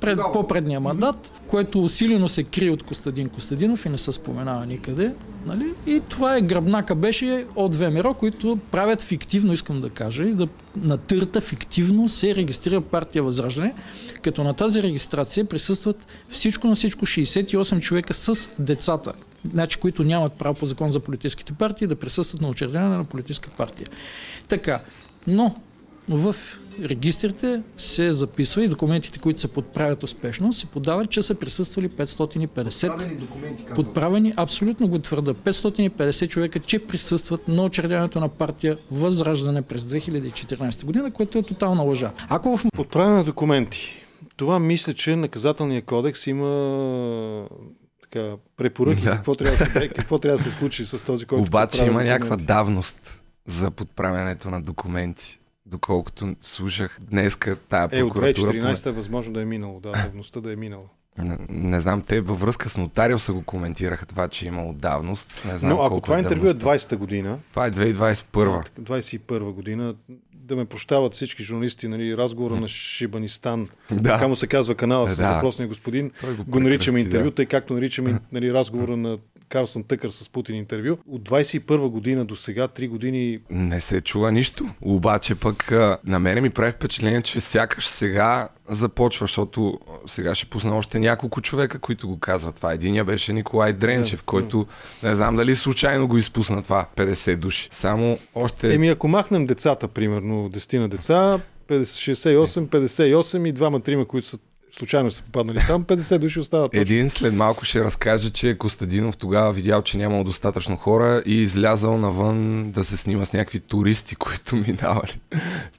S13: пред, по-предния мандат, което усилено се крие от Костадин Костадинов и не се споменава никъде. Нали? И това е гръбнака беше от ВМРО, които правят фиктивно, искам да кажа, и да на търта фиктивно се регистрира партия Възраждане, като на тази регистрация присъстват всичко на всичко 68 човека с децата, значи, които нямат право по закон за политическите партии да присъстват на учредяване на политическа партия. Така, но в регистрите се записва и документите, които се подправят успешно, се подават, че са присъствали 550
S14: Подправени документи, казвам.
S13: подправени, абсолютно го твърда, 550 човека, че присъстват на учредяването на партия Възраждане през 2014 година, което е тотална лъжа. Ако в
S7: Подправяне на документи. Това мисля, че наказателния кодекс има така, препоръки
S1: Да.
S7: какво, трябва да се, какво трябва да се случи с този, който
S1: Обаче има някаква давност за подправянето на документи. Доколкото слушах днеска тая
S7: Е, от
S1: прокуратура.
S7: 2014 е възможно да е минало, да, давността да е минала.
S1: Не, не знам, те във връзка с нотариуса го коментираха това, че е имало давност. Не знам
S7: Но ако
S1: колко
S7: това
S1: е
S7: интервю е
S1: давността.
S7: 20-та година,
S1: Това е 2021.
S7: 21 година, да ме прощават всички журналисти, нали, разговора на Шибанистан,
S1: Да.
S7: така му се казва канала с
S1: Да.
S7: въпросния господин,
S1: Той го
S7: го наричаме интервю, тъй както наричаме нали, разговора на Карлсън Тъкър с Путин интервю. От 21 година до сега, 3 години
S1: Не се чува нищо. Обаче пък на мене ми прави впечатление, че сякаш сега започва, защото сега ще пусна още няколко човека, които го казват това. Единия беше Николай Дренчев,
S7: Да,
S1: който не знам дали случайно го изпусна това. 50 души. Само още...
S7: Еми, ако махнем децата, примерно 10 на деца, 50, 68, 58 и двама-трима, които са случайно са попаднали там, 50 души остават.
S1: Един след малко ще разкаже, че Костадинов тогава видял, че нямало достатъчно хора и излязал навън да се снима с някакви туристи, които минавали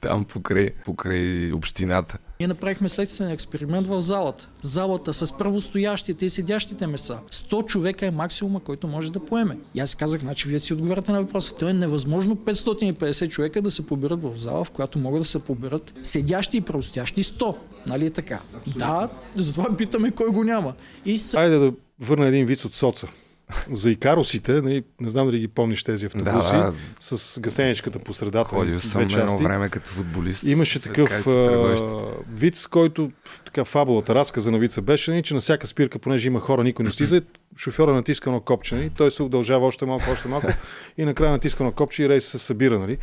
S1: там покрай, покрай общината.
S13: Ние направихме следствен експеримент в залата. Залата с правостоящите и седящите меса. 100 човека е максимума, който може да поеме. И аз казах, значи вие си отговаряте на въпроса. То е невъзможно 550 човека да се поберат в зала, в която могат да се поберат седящи и правостоящи 100. Нали е така? Да, затова питаме кой го няма. И.
S7: Айде да върна един вид от соца. За икаросите, нали, не знам дали ги помниш тези автобуси,
S1: Да, да.
S7: с гасеничката по средата.
S1: Ходил съм едно
S7: части.
S1: време като футболист.
S7: Имаше такъв а, виц, който така фабулата, разказа на вица беше, нали, че на всяка спирка, понеже има хора, никой не слиза, шофьора натиска на копче, нали, той се удължава още малко, още малко и накрая натиска на копче и рейс се събира. Нали.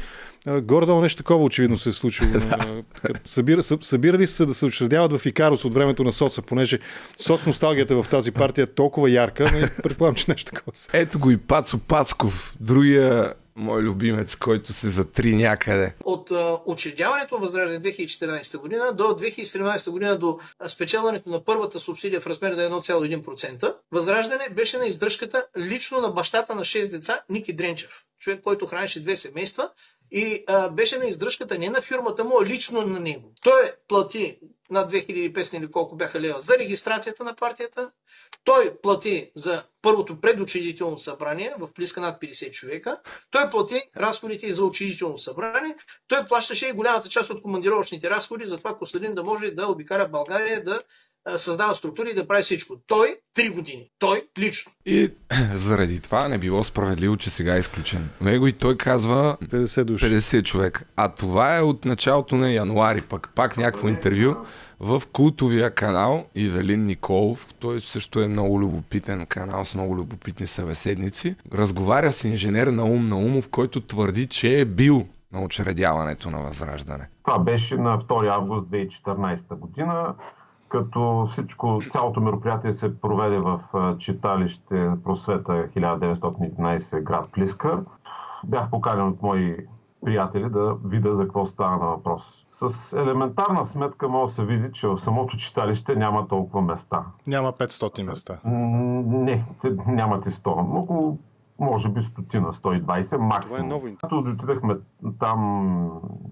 S7: А, Горе-долу нещо такова очевидно се е случило. събира, съ- събирали са се да се учредяват в Икарус от времето на соца, понеже соцносталгията в тази партия е толкова ярка, нали, предполагам, че нещо такова се.
S1: Ето го и Пацо Пацков, другия мой любимец, който се затри някъде.
S15: От а, учредяването на Възраждане 2014 година до 2017 година до спечелването на първата субсидия в размер на 1,1%, Възраждане беше на издръжката лично на бащата на 6 деца Ники Дренчев. Човек, който хранеше две семейства и а, беше на издръжката не на фирмата му, а лично на него. Той плати над 2500 или колко бяха лева за регистрацията на партията. Той плати за първото предучредително събрание в плиска над 50 човека. Той плати разходите за учредително събрание. Той плащаше и голямата част от командировъчните разходи, затова Костадин да може да обикаля България, да създава структури и да прави всичко. Той, три години. Той, лично.
S1: И заради това не било справедливо, че сега е изключен. Него и той казва
S7: 50 души.
S1: 50 човек. А това е от началото на януари, пък пак някакво интервю в култовия канал Ивелин Николов. Той също е много любопитен канал с много любопитни събеседници. Разговаря с инженер Наум Наумов, който твърди, че е бил на учредяването на Възраждане.
S3: Това беше на 2 август 2014 година, като всичко, цялото мероприятие се проведе в читалище Просвета 1911 град Плиска. Бях поканен от мои приятели да видя за какво става на въпрос. С елементарна сметка може да се види, че в самото читалище няма толкова места.
S14: Няма 500 места.
S3: Не, те- нямате 100. Около може би стотина, 120 максимум.
S7: ново.
S3: Като отидахме там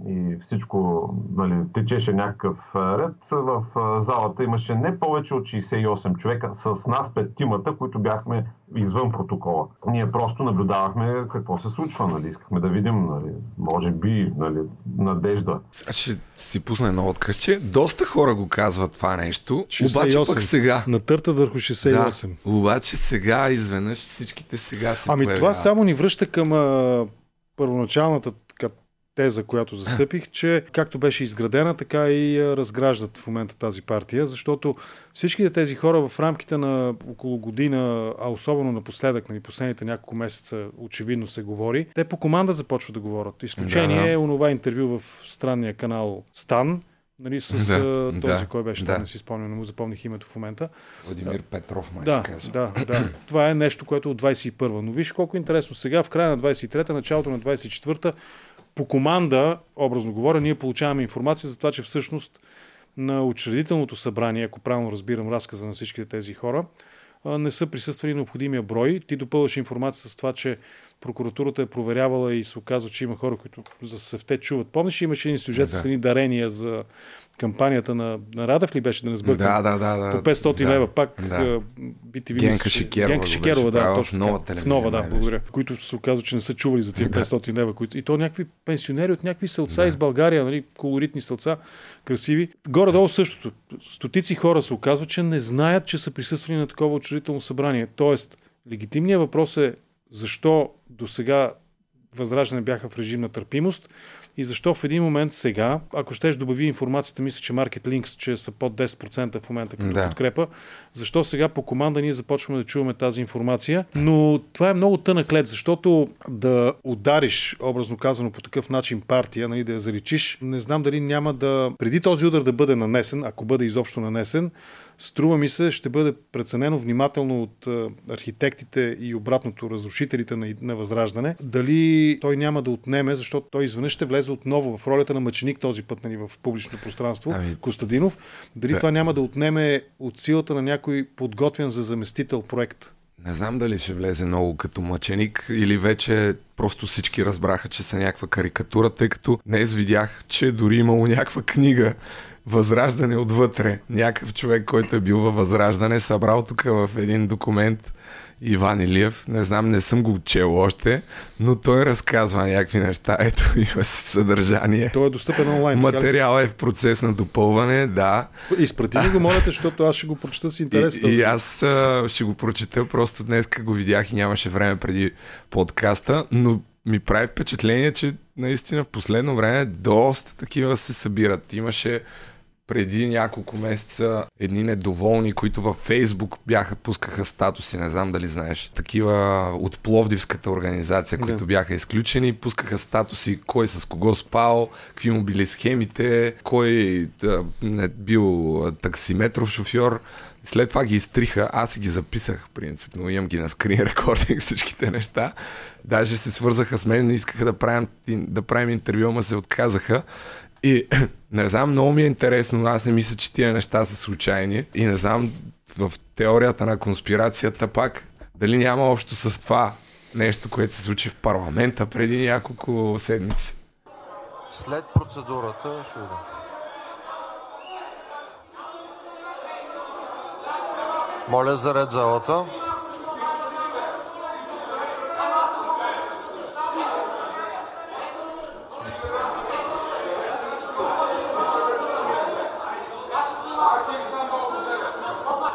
S3: и всичко нали, течеше някакъв ред, в залата имаше не повече от 68 човека с нас петимата, които бяхме извън протокола. Ние просто наблюдавахме какво се случва, нали, искахме да видим, нали, може би, нали, надежда.
S1: Сега ще си пусна едно откъсче. Доста хора го казват това нещо, обаче
S7: 68.
S1: пък сега.
S7: Натърта върху 68.
S1: Да, обаче сега изведнъж всичките сега се
S7: Ами това
S1: появяват.
S7: само ни връща към а, първоначалната така, теза, която застъпих, че както беше изградена, така и разграждат в момента тази партия, защото всичките тези хора в рамките на около година, а особено напоследък, нали, последните няколко месеца, очевидно се говори, те по команда започват да говорят. Изключение
S1: Да.
S7: е онова интервю в странния канал Стан, нали, с
S1: Да,
S7: този,
S1: да,
S7: кой беше,
S1: да.
S7: да. не си спомням, не му запомних името в момента.
S1: Владимир Петров, май
S7: Да,
S1: се казва.
S7: да, да. Това е нещо, което е от 21-а. Но виж колко интересно. Сега, в края на 23-та, началото на 24-та, по команда, образно говоря, ние получаваме информация за това, че всъщност на учредителното събрание, ако правилно разбирам разказа на всичките тези хора, не са присъствали необходимия брой. Ти допълваш информация с това, че прокуратурата е проверявала и се оказва, че има хора, които за севте чуват. Помниш, имаше един сюжет
S1: Да.
S7: с едни дарения за кампанията на, на Радев ли беше, да не сбъркам?
S1: Да, да, да, да.
S7: По 500
S1: Да,
S7: лева пак
S1: да.
S7: BTV
S1: Генка Шикерова
S7: Генка Шикерова, да, точно
S1: в Нова
S7: така. В
S1: телевизия,
S7: нова, да, благодаря. Които се оказва, че не са чували за тия
S1: Да.
S7: 500 лева. Които... И то някакви пенсионери от някакви селца
S1: Да.
S7: из България, нали, колоритни селца, красиви. Горе-долу същото. Стотици хора се оказва, че не знаят, че са присъствали на такова учредително събрание. Тоест, легитимният въпрос е защо до сега Възраждане бяха в режим на търпимост и защо в един момент сега, ако щеш добави информацията, мисля, че Market Links, че са под 10% в момента като
S1: Да.
S7: подкрепа, защо сега по команда ние започваме да чуваме тази информация. Но това е много тънък лед, защото да удариш, образно казано по такъв начин партия, нали, да я заличиш, не знам дали няма да, преди този удар да бъде нанесен, ако бъде изобщо нанесен, Струва ми се, ще бъде преценено внимателно от архитектите и обратното разрушителите на, на Възраждане, дали той няма да отнеме, защото той изведнъж ще влезе отново в ролята на мъченик този път нали, в публично пространство,
S1: Ами,
S7: Костадинов, дали
S1: да.
S7: това няма да отнеме от силата на някой подготвен за заместител проект.
S1: Не знам дали ще влезе много като мъченик или вече просто всички разбраха, че са някаква карикатура, тъй като днес видях, че дори имало някаква книга Възраждане отвътре. Някакъв човек, който е бил във Възраждане, събрал тук в един документ Иван Илиев. Не знам, не съм го чел още, но той разказва някакви неща. Ето, има съдържание.
S7: Той е достъпен онлайн.
S1: Материал е в процес на допълване, да.
S7: Изпрати ми го, моля те, защото аз ще го прочета с интерес.
S1: И, и аз а, ще го прочета, просто днес го видях и нямаше време преди подкаста, но ми прави впечатление, че наистина в последно време доста такива се събират. Имаше преди няколко месеца едни недоволни, които във Фейсбук бяха, пускаха статуси, не знам дали знаеш, такива от Пловдивската организация, които
S7: Да.
S1: бяха изключени, пускаха статуси кой с кого спал, какви му били схемите, кой да, не бил таксиметров шофьор. След това ги изтриха, аз си ги записах, принципно, имам ги на скрин рекординг всичките неща. Даже се свързаха с мен, искаха да правим, да правим интервю, ама се отказаха. И не знам, много ми е интересно, аз не мисля, че тия неща са случайни. И не знам в теорията на конспирацията пак, дали няма общо с това нещо, което се случи в парламента преди няколко седмици.
S16: След процедурата ще. Моля за ред залата.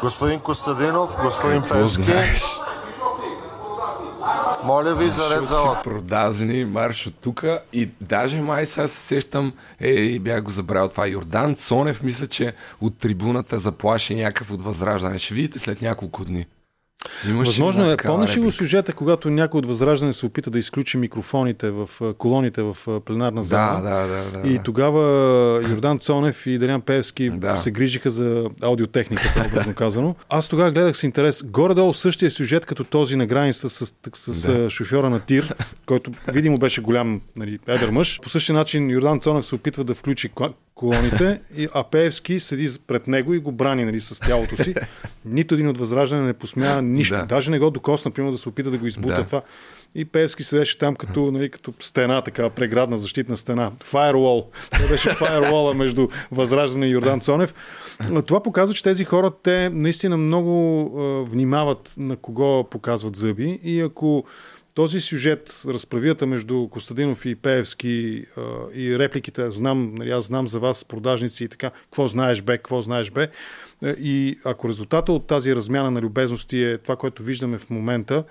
S16: Господин Костадинов, господин Певски. Моля ви за ред залата.
S1: продазни, марш от тук. И даже май сега се сещам, е, бях го забравил това. Йордан Цонев, мисля, че от трибуната заплаши някакъв от Възраждане. Ще видите след няколко дни. Имаше
S7: Възможно е. Помниш ли го сюжета, когато някой от Възраждане се опита да изключи микрофоните в колоните в пленарна зала?
S1: Да, да, да, да.
S7: И тогава Йордан Цонев и Делян Певски
S1: Да.
S7: се грижиха за аудиотехниката, образно казано. Аз тогава гледах с интерес. Горе-долу същия сюжет, като този на граница с, с, с
S1: Да.
S7: шофьора на тир, който видимо беше голям, нали, едър мъж. По същия начин Йордан Цонев се опитва да включи колоните, а Пеевски седи пред него и го брани нали, с тялото си. Нито един от Възраждане не посмя нищо.
S1: Да.
S7: Даже не го докосна, примерно да се опита да го избута
S1: Да.
S7: това. И Певски седеше там като, нали, като стена, такава преградна защитна стена. Firewall. Това беше firewall между Възраждане и Йордан Цонев. Това показва, че тези хора, те наистина много е, внимават на кого показват зъби и ако този сюжет, разправията между Костадинов и Пеевски е, и репликите, знам, нали, аз знам за вас, продажници и така, какво знаеш бе, какво знаеш бе, е, и ако резултата от тази размяна на любезности е това, което виждаме в момента,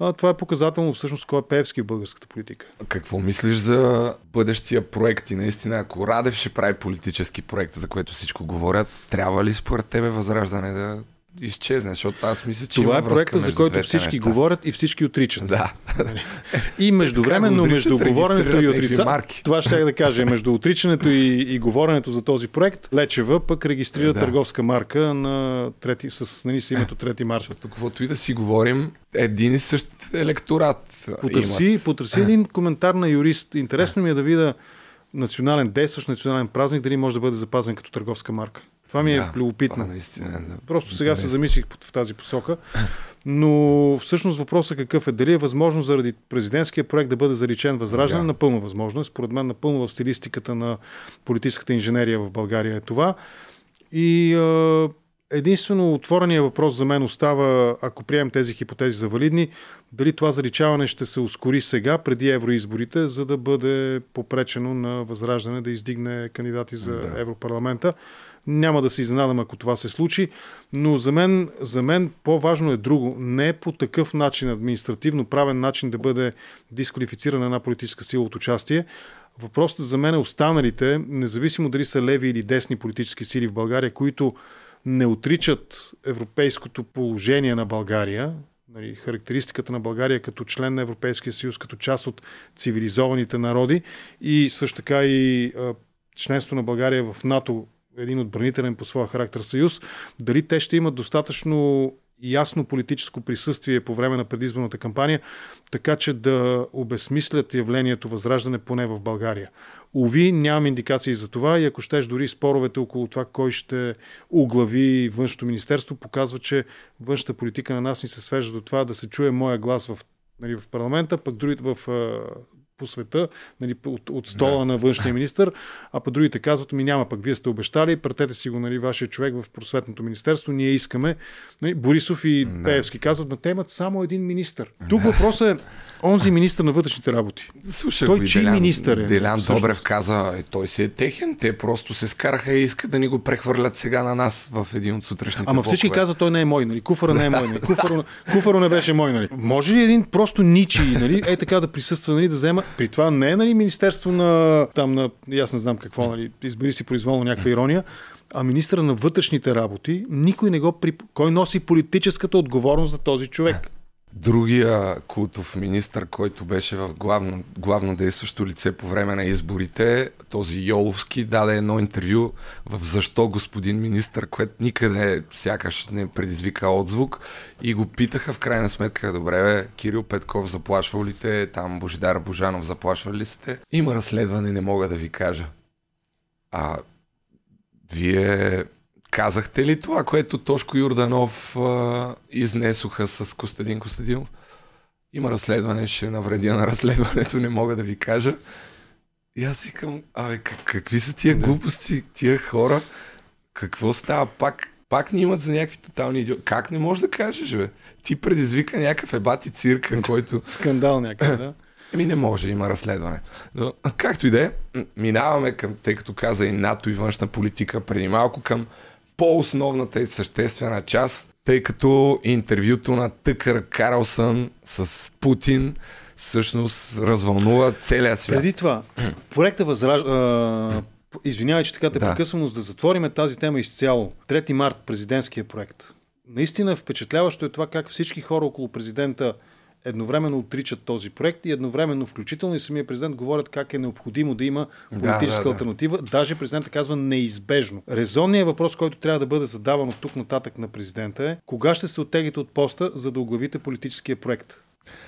S7: а, това е показателно всъщност кой е Певски в българската политика.
S1: Какво мислиш за бъдещия проект и наистина, ако Радев ще прави политически проект, за което всичко говорят, трябва ли според тебе Възраждане да изчезне? Защото аз мисля, че
S7: Това е проекта, за който всички
S1: неща.
S7: говорят и всички отричат.
S1: Да.
S7: И междувременно, между говоренето и отрицането, това ще да кажа, между отричането и, и говоренето за този проект, Лечева пък регистрира
S1: Да.
S7: търговска марка на трети, с, нали, с името Трети марта.
S1: Каквото и да си говорим, един и същ електорат
S7: Потърси,
S1: имат.
S7: потърси един коментар на юрист. Интересно ми е да видя национален действащ национален празник, дали може да бъде запазен като търговска марка. Това ми е
S1: Да,
S7: любопитно.
S1: това наистина, да.
S7: Просто сега се замислих в тази посока. Но всъщност въпросът какъв е? Дали е възможно заради президентския проект да бъде заречен възраждане?
S1: Да.
S7: Напълно възможно е. Според мен напълно в стилистиката на политическата инженерия в България е това. И а, единствено отворения въпрос за мен остава, ако приемем тези хипотези за валидни, дали това заличаване ще се ускори сега, преди евроизборите, за да бъде попречено на възраждане да издигне кандидати за
S1: Да.
S7: Европарламента. Няма да се изненадам, ако това се случи, но за мен, за мен по-важно е друго. Не по такъв начин, административно правен начин да бъде дисквалифицирана една политическа сила от участие. Въпросът за мен е останалите, независимо дали са леви или десни политически сили в България, които не отричат европейското положение на България, нали, характеристиката на България като член на Европейския съюз, като част от цивилизованите народи и също така и а, членство на България в НАТО, един отбранителен по своя характер съюз, дали те ще имат достатъчно ясно политическо присъствие по време на предизборната кампания, така че да обезмислят явлението възраждане поне в България. Ови, нямам индикации за това и ако щеш дори споровете около това кой ще оглави външното министерство, показва, че външната политика на нас ни се свежда до това да се чуе моя глас в, нали, в парламента, пък другите в по света, нали, от, от стола да. на външния министр, а пък другите казват, ми няма, пък вие сте обещали, пратете си го, нали, вашия човек в просветното министерство, ние искаме. Нали, Борисов и да. Пеевски казват, но те имат само един министр. Тук въпросът е онзи министр на вътрешните работи.
S1: Слушай,
S7: той чий
S1: Делян,
S7: министър е?
S1: Делян
S7: всъщност?
S1: Добрев каза, е, той си е техен, те просто се скараха и искат да ни го прехвърлят сега на нас в един от сутрешните
S7: Ама всички
S1: блокове.
S7: казват, той не е мой, нали? Куфара не е мой, нали? Куфаро, куфаро не беше мой, нали? Може ли един просто ничи, нали? Е така да присъства, нали? Да взема. При това не е, нали, Министерство на там на. Аз не знам какво, нали? Избери си произволно някаква ирония. А министра на вътрешните работи, никой не го при... Кой носи политическата отговорност за този човек?
S1: Другия култов министр, който беше в главно, главно действащо лице по време на изборите, този Йоловски, даде едно интервю в Защо господин министр, което никъде сякаш не предизвика отзвук и го питаха в крайна сметка, добре бе, Кирил Петков заплашвал ли те, там Божидар Божанов заплашвал ли сте? Има разследване, не мога да ви кажа. А вие казахте ли това, което Тошко Юрданов а, изнесоха с Костадин Костадинов? Има разследване, ще навредя на разследването, не мога да ви кажа. И аз викам, абе, как, какви са тия глупости, тия хора? Какво става? Пак, пак ни имат за някакви тотални идиоти. Как не можеш да кажеш, бе? Ти предизвика някакъв ебати цирка, който...
S7: Скандал някакъв, да.
S1: Еми не може, има разследване. Но, както и да е, минаваме към, тъй като каза и НАТО и външна политика преди малко, към по-основната и съществена част, тъй като интервюто на Тъкър Карлсън с Путин всъщност развълнува целия свят.
S7: Преди това, проекта възражда... Извинявай, че така те
S1: Да.
S7: прекъсвам, но за да затвориме тази тема изцяло. 3 март, президентския проект. Наистина впечатляващо е това как всички хора около президента едновременно отричат този проект и едновременно, включително и самия президент, говорят как е необходимо да има политическа
S1: да, да.
S7: альтернатива. Даже президента казва неизбежно. Резонният въпрос, който трябва да бъде задаван от тук нататък на президента е кога ще се оттеглите от поста, за да оглавите политическия проект.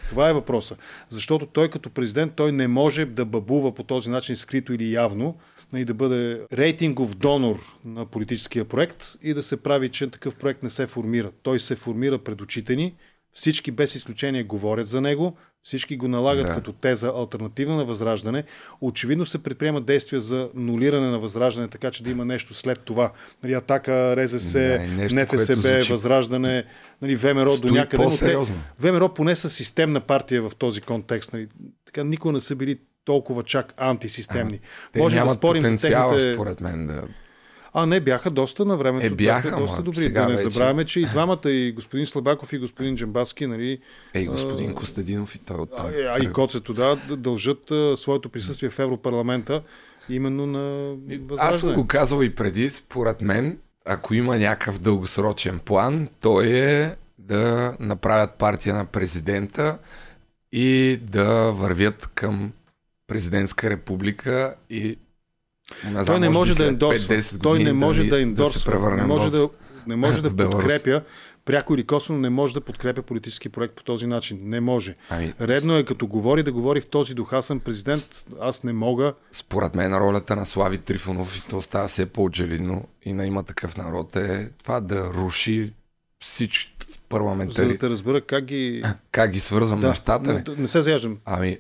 S7: Това е въпроса. Защото той като президент, той не може да бабува по този начин скрито или явно и да бъде рейтингов донор на политическия проект и да се прави, че такъв проект не се формира. Той се формира пред очите ни, всички без изключение говорят за него, всички го налагат
S1: Да.
S7: като теза альтернатива на възраждане. Очевидно се предприемат действия за нулиране на възраждане, така че да има нещо след това. Нали, атака, РЗС,
S1: нещо, което
S7: НФСБ,
S1: звучи-
S7: възраждане, нали, ВМРО до
S1: Стои
S7: някъде. но те-. ВМРО поне са системна партия в този контекст. Нали. Така никога не са били толкова чак антисистемни.
S1: Те
S7: Може да спорим за техните...
S1: според мен, да...
S7: А, не, бяха доста на времето.
S1: Е, бяха,
S7: доста
S1: ама
S7: добри.
S1: сега
S7: Да не
S1: вече-
S7: забравяме, че и двамата, и господин Слабаков, и господин Джамбаски, нали...
S1: Ей, господин
S7: а,
S1: Костадинов и той от
S7: а, е, а и Коцето, да, дължат а, своето присъствие в Европарламента именно на
S1: Аз съм
S7: възраждане.
S1: го казал и преди, според мен, ако има някакъв дългосрочен план, той е да направят партия на президента и да вървят към президентска република и не
S7: Той не може да ендорсва.
S1: 5-10
S7: Той не може да ендорсва.
S1: превърнем
S7: Не може да, не може да подкрепя пряко или косвено не може да подкрепя политически проект по този начин. Не може.
S1: Ами,
S7: Редно е като говори да говори в този дух. Аз съм президент, аз не мога.
S1: Според мен ролята на Слави Трифонов, и то става все по-очевидно, и на има такъв народ, е това да руши всички
S7: За
S1: парламентари.
S7: да те разбера как ги...
S1: Как ги свързвам
S7: Да,
S1: нещата?
S7: не, не се заяждам.
S1: Ами,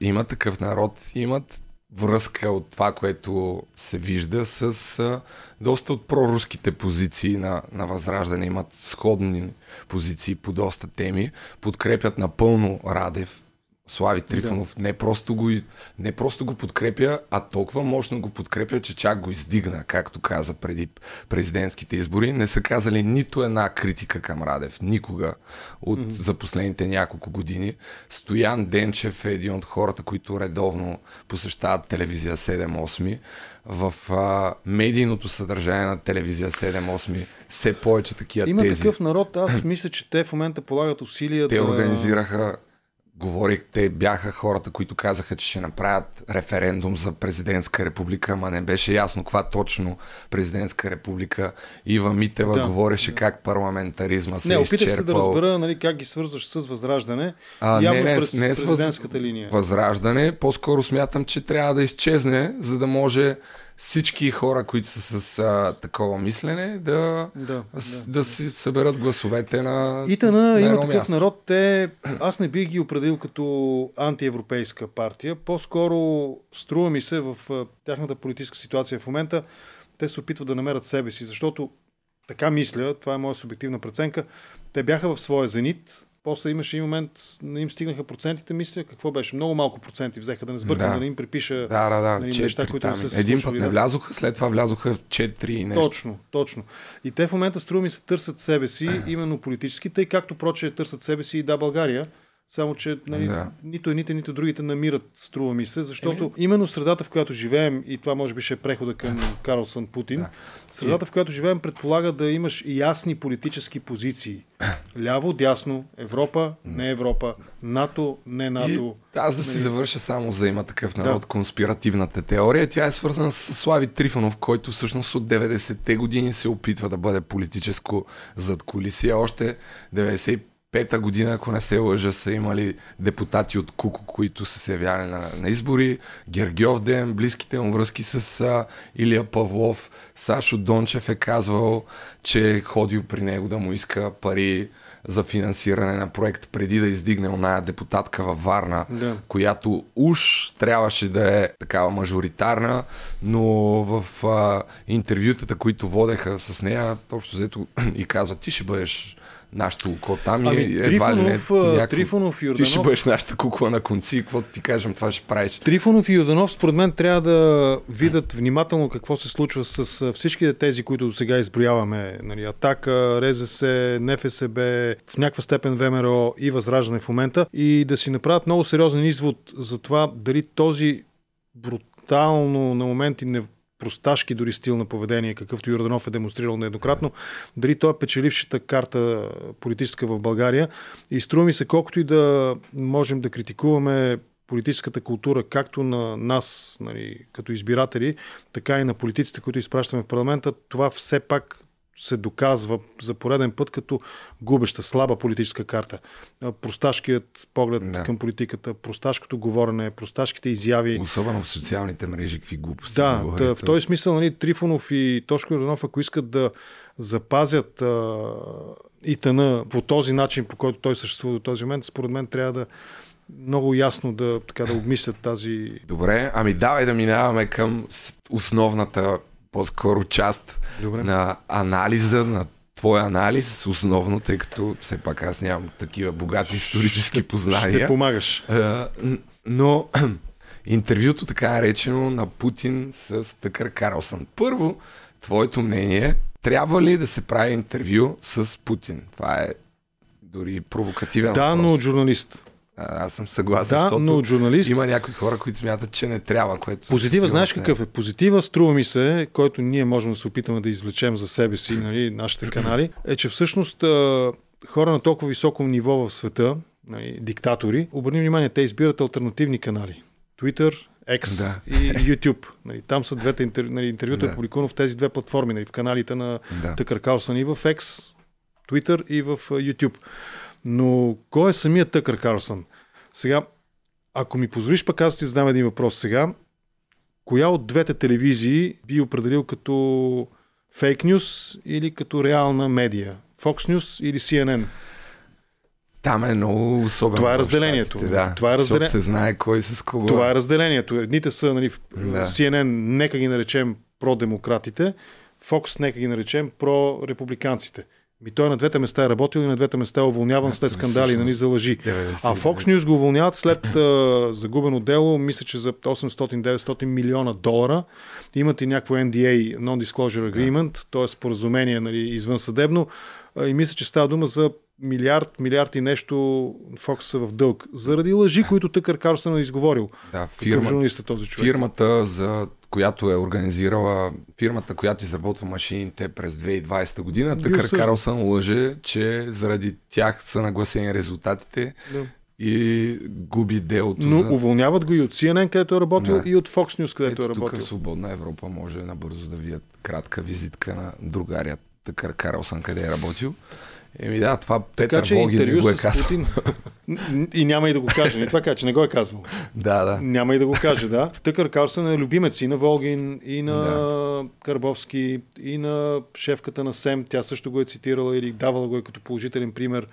S1: има такъв народ, имат връзка от това, което се вижда с а, доста от проруските позиции на, на Възраждане. Имат сходни позиции по доста теми. Подкрепят напълно Радев. Слави Трифонов не, просто го, не просто го подкрепя, а толкова мощно го подкрепя, че чак го издигна, както каза преди президентските избори. Не са казали нито една критика към Радев. Никога от,
S7: Мгм.
S1: за последните няколко години. Стоян Денчев е един от хората, които редовно посещават телевизия 7-8. В а, медийното съдържание на телевизия 7-8 все повече такива
S7: Има
S1: тези.
S7: такъв народ, аз мисля, че те в момента полагат усилия
S1: Те
S7: да...
S1: организираха, говорих, те бяха хората, които казаха, че ще направят референдум за президентска република, ама не беше ясно каква точно президентска република. Ива Митева
S7: Да.
S1: да. говореше как парламентаризма се
S7: Не,
S1: е
S7: опитах се да разбера нали, как ги свързваш с Възраждане.
S1: А,
S7: Явно
S1: не, не,
S7: през
S1: не с въз...
S7: президентската линия.
S1: възраждане. По-скоро смятам, че трябва да изчезне, за да може всички хора, които са с а, такова мислене, да,
S7: Да,
S1: с, да, си съберат гласовете на,
S7: Итана
S1: на
S7: има такъв
S1: място. народ.
S7: Те, аз не бих ги определил като антиевропейска партия. По-скоро струва ми се в тяхната политическа ситуация в момента, те се опитват да намерят себе си, защото така мисля, това е моя субективна преценка, те бяха в своя зенит, после имаше и момент, не им стигнаха процентите, мисля, какво беше? Много малко проценти взеха, да не сбъркам, да, не им припиша
S1: Да, да, да.
S7: нали, неща, които не са се
S1: Един път не
S7: да.
S1: влязоха, след това влязоха в 4 и нещо.
S7: Точно, точно. И те в момента струва ми се търсят себе си, именно политически, тъй както проче търсят себе си и да България. Само, че нали,
S1: Да.
S7: нито едните, нито другите намират, струва ми се, защото именно средата, в която живеем, и това може би ще е прехода към Карлсън Путин, средата, в която живеем, предполага да имаш ясни политически позиции. Ляво, дясно, Европа, не Европа, НАТО, не НАТО.
S1: И аз да си
S7: Нали?
S1: завърша само за има такъв народ,
S7: Да.
S1: конспиративната теория. Тя е свързана с Слави Трифонов, който всъщност от 90-те години се опитва да бъде политическо задкулисие. Още 95-та година, ако не се лъжа, са имали депутати от Куко, които са се явяли на, на избори. Гергьов Ден, близките му връзки с а, Илия Павлов. Сашо Дончев е казвал, че е ходил при него да му иска пари за финансиране на проект преди да издигне оная депутатка във Варна,
S7: Да.
S1: която уж трябваше да е такава мажоритарна, но в а, интервютата, които водеха с нея, общо взето и казва, ти ще бъдеш нашето око там
S7: Ами,
S1: и едва ли не някакво-
S7: Трифонов и
S1: Ти ще
S7: Йорданов-
S1: бъдеш нашата кукла на конци, какво ти кажем, това ще правиш.
S7: Трифонов и Юданов, според мен, трябва да видят внимателно какво се случва с всичките тези, които до сега изброяваме. Нали, Атака, РЗС, НФСБ, в някаква степен ВМРО и Възраждане в момента и да си направят много сериозен извод за това дали този брутално на моменти не просташки дори стил на поведение, какъвто Йорданов е демонстрирал нееднократно, дали той е печелившата карта политическа в България. И струва ми се, колкото и да можем да критикуваме политическата култура, както на нас, нали, като избиратели, така и на политиците, които изпращаме в парламента, това все пак се доказва за пореден път като губеща, слаба политическа карта. Просташкият поглед да. към политиката, просташкото говорене, просташките изяви.
S1: Особено в социалните мрежи, какви глупости
S7: Да, да в този смисъл нали, Трифонов и Тошко Йорданов, ако искат да запазят а, ИТН по този начин, по който той съществува до този момент, според мен трябва да много ясно да, така, да обмислят тази...
S1: Добре, ами давай да минаваме към основната, по-скоро част
S7: Добре.
S1: на анализа, на твой анализ, основно, тъй като все пак аз нямам такива богати исторически познания.
S7: ще помагаш.
S1: Но интервюто, така наречено, на Путин с Тъкър Карлсън. Първо, твоето мнение, трябва ли да се прави интервю с Путин? Това е дори провокативен
S7: Да,
S1: въпрос.
S7: но от журналист.
S1: Аз съм съгласен,
S7: Да,
S1: защото
S7: но журналист-
S1: има някои хора, които смятат, че не трябва, което...
S7: Позитива, знаеш
S1: се-
S7: какъв е? Позитива, струва ми се, който ние можем да се опитаме да извлечем за себе си, нали, нашите канали, е, че всъщност хора на толкова високо ниво в света, нали, диктатори, обърни внимание, те избират альтернативни канали. Twitter, X
S1: Да.
S7: и YouTube. Нали, там са двете интер... нали, интервюта
S1: Да.
S7: е публикувано в тези две платформи, нали, в каналите на
S1: Да.
S7: Тъкър Карлсън и в X, Twitter и в YouTube. Но кой е самият Тъкър Карлсън? Сега, ако ми позволиш пък аз ти задам един въпрос сега. Коя от двете телевизии би определил като фейк нюс или като реална медия? Fox News или CNN?
S1: Там е много особено.
S7: Това е разделението.
S1: Щатите, Да,
S7: Това е
S1: защото
S7: разделе-
S1: се знае кой с кого.
S7: Това е разделението. Едните са нали,
S1: Да.
S7: CNN, нека ги наречем про-демократите, Fox, нека ги наречем про-републиканците. Ми той на двете места е работил и на двете места е уволняван след скандали, нали, за лъжи.
S1: 90,
S7: А Fox News го уволняват след а, загубено дело, мисля, че за 800-900 милиона долара. Имат и някакво NDA, Non-Disclosure Agreement, т.е. споразумение нали, извън съдебно. А, и мисля, че става дума за милиард, милиард и нещо Fox са в дълг. Заради лъжи, които Тъкър Карлсън е изговорил.
S1: Да, фирма,
S7: журналист е този човек.
S1: фирмата, за която е организирала, фирмата, която изработва машините през 2020 година,
S7: осъжда.
S1: Карлсън лъже, че заради тях са нагласени резултатите
S7: Да.
S1: и губи делото
S7: Но
S1: за...
S7: уволняват го и от CNN, където е работил,
S1: Да.
S7: и от Fox News, където е
S1: Ето тук
S7: работил.
S1: в Свободна Европа може набързо да видят кратка визитка на другаря Тъкър Карлсън, къде е работил. Еми да, това Петър
S7: Така че
S1: Волгин не го е казал.
S7: Путин. и няма и да го каже. Не това кажа, че не го е казвал.
S1: Да, да.
S7: Няма и да го каже, да. Тъкър Карлсън е любимец и на Волгин, и на да. Карбовски, и на шефката на СЕМ. Тя също го е цитирала или давала го е като положителен пример.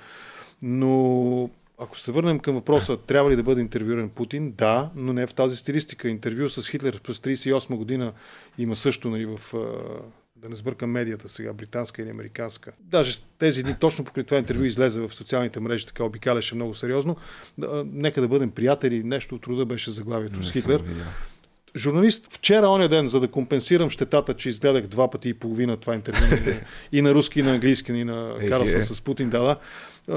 S7: Но ако се върнем към въпроса, трябва ли да бъде интервюиран Путин? Да, но не в тази стилистика. Интервю с Хитлер през 1938 година има също нали, в да не сбъркам медията сега, британска или американска. Даже тези дни, точно покрай това интервю излезе в социалните мрежи, така обикаляше много сериозно. Да, нека да бъдем приятели, нещо от рода беше заглавието с
S1: Не
S7: Хитлер. Журналист, вчера, оня ден, за да компенсирам щетата, че изгледах два пъти и половина това интервю и на руски, и на английски, и на Карлсън с Путин, да, да.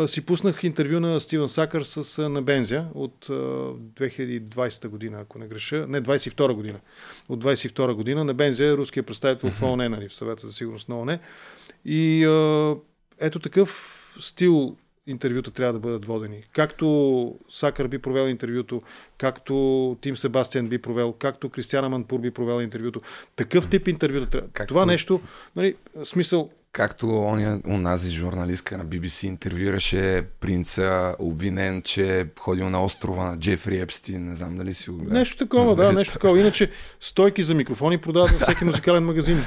S7: Си пуснах интервю на Стивен Сакър с а, на Бензия от а, 2020 година, ако не греша. Не, 22 година. От 22 година на Бензия е руският представител в ООН, нали, в съвета за сигурност на ООН. И ето такъв стил интервюта трябва да бъдат водени. Както Сакър би провел интервюто, както Тим Себастиан би провел, както Кристиана Манпур би провел интервюто. Такъв тип интервюта трябва.
S1: Както-
S7: Това нещо, нали, смисъл,
S1: както оня, онази журналистка на BBC интервюираше принца, обвинен, че е ходил на острова на Джефри Епстин, не знам дали си го гледа.
S7: Нещо такова, да, нещо такова. Иначе стойки за микрофони продават във всеки музикален магазин.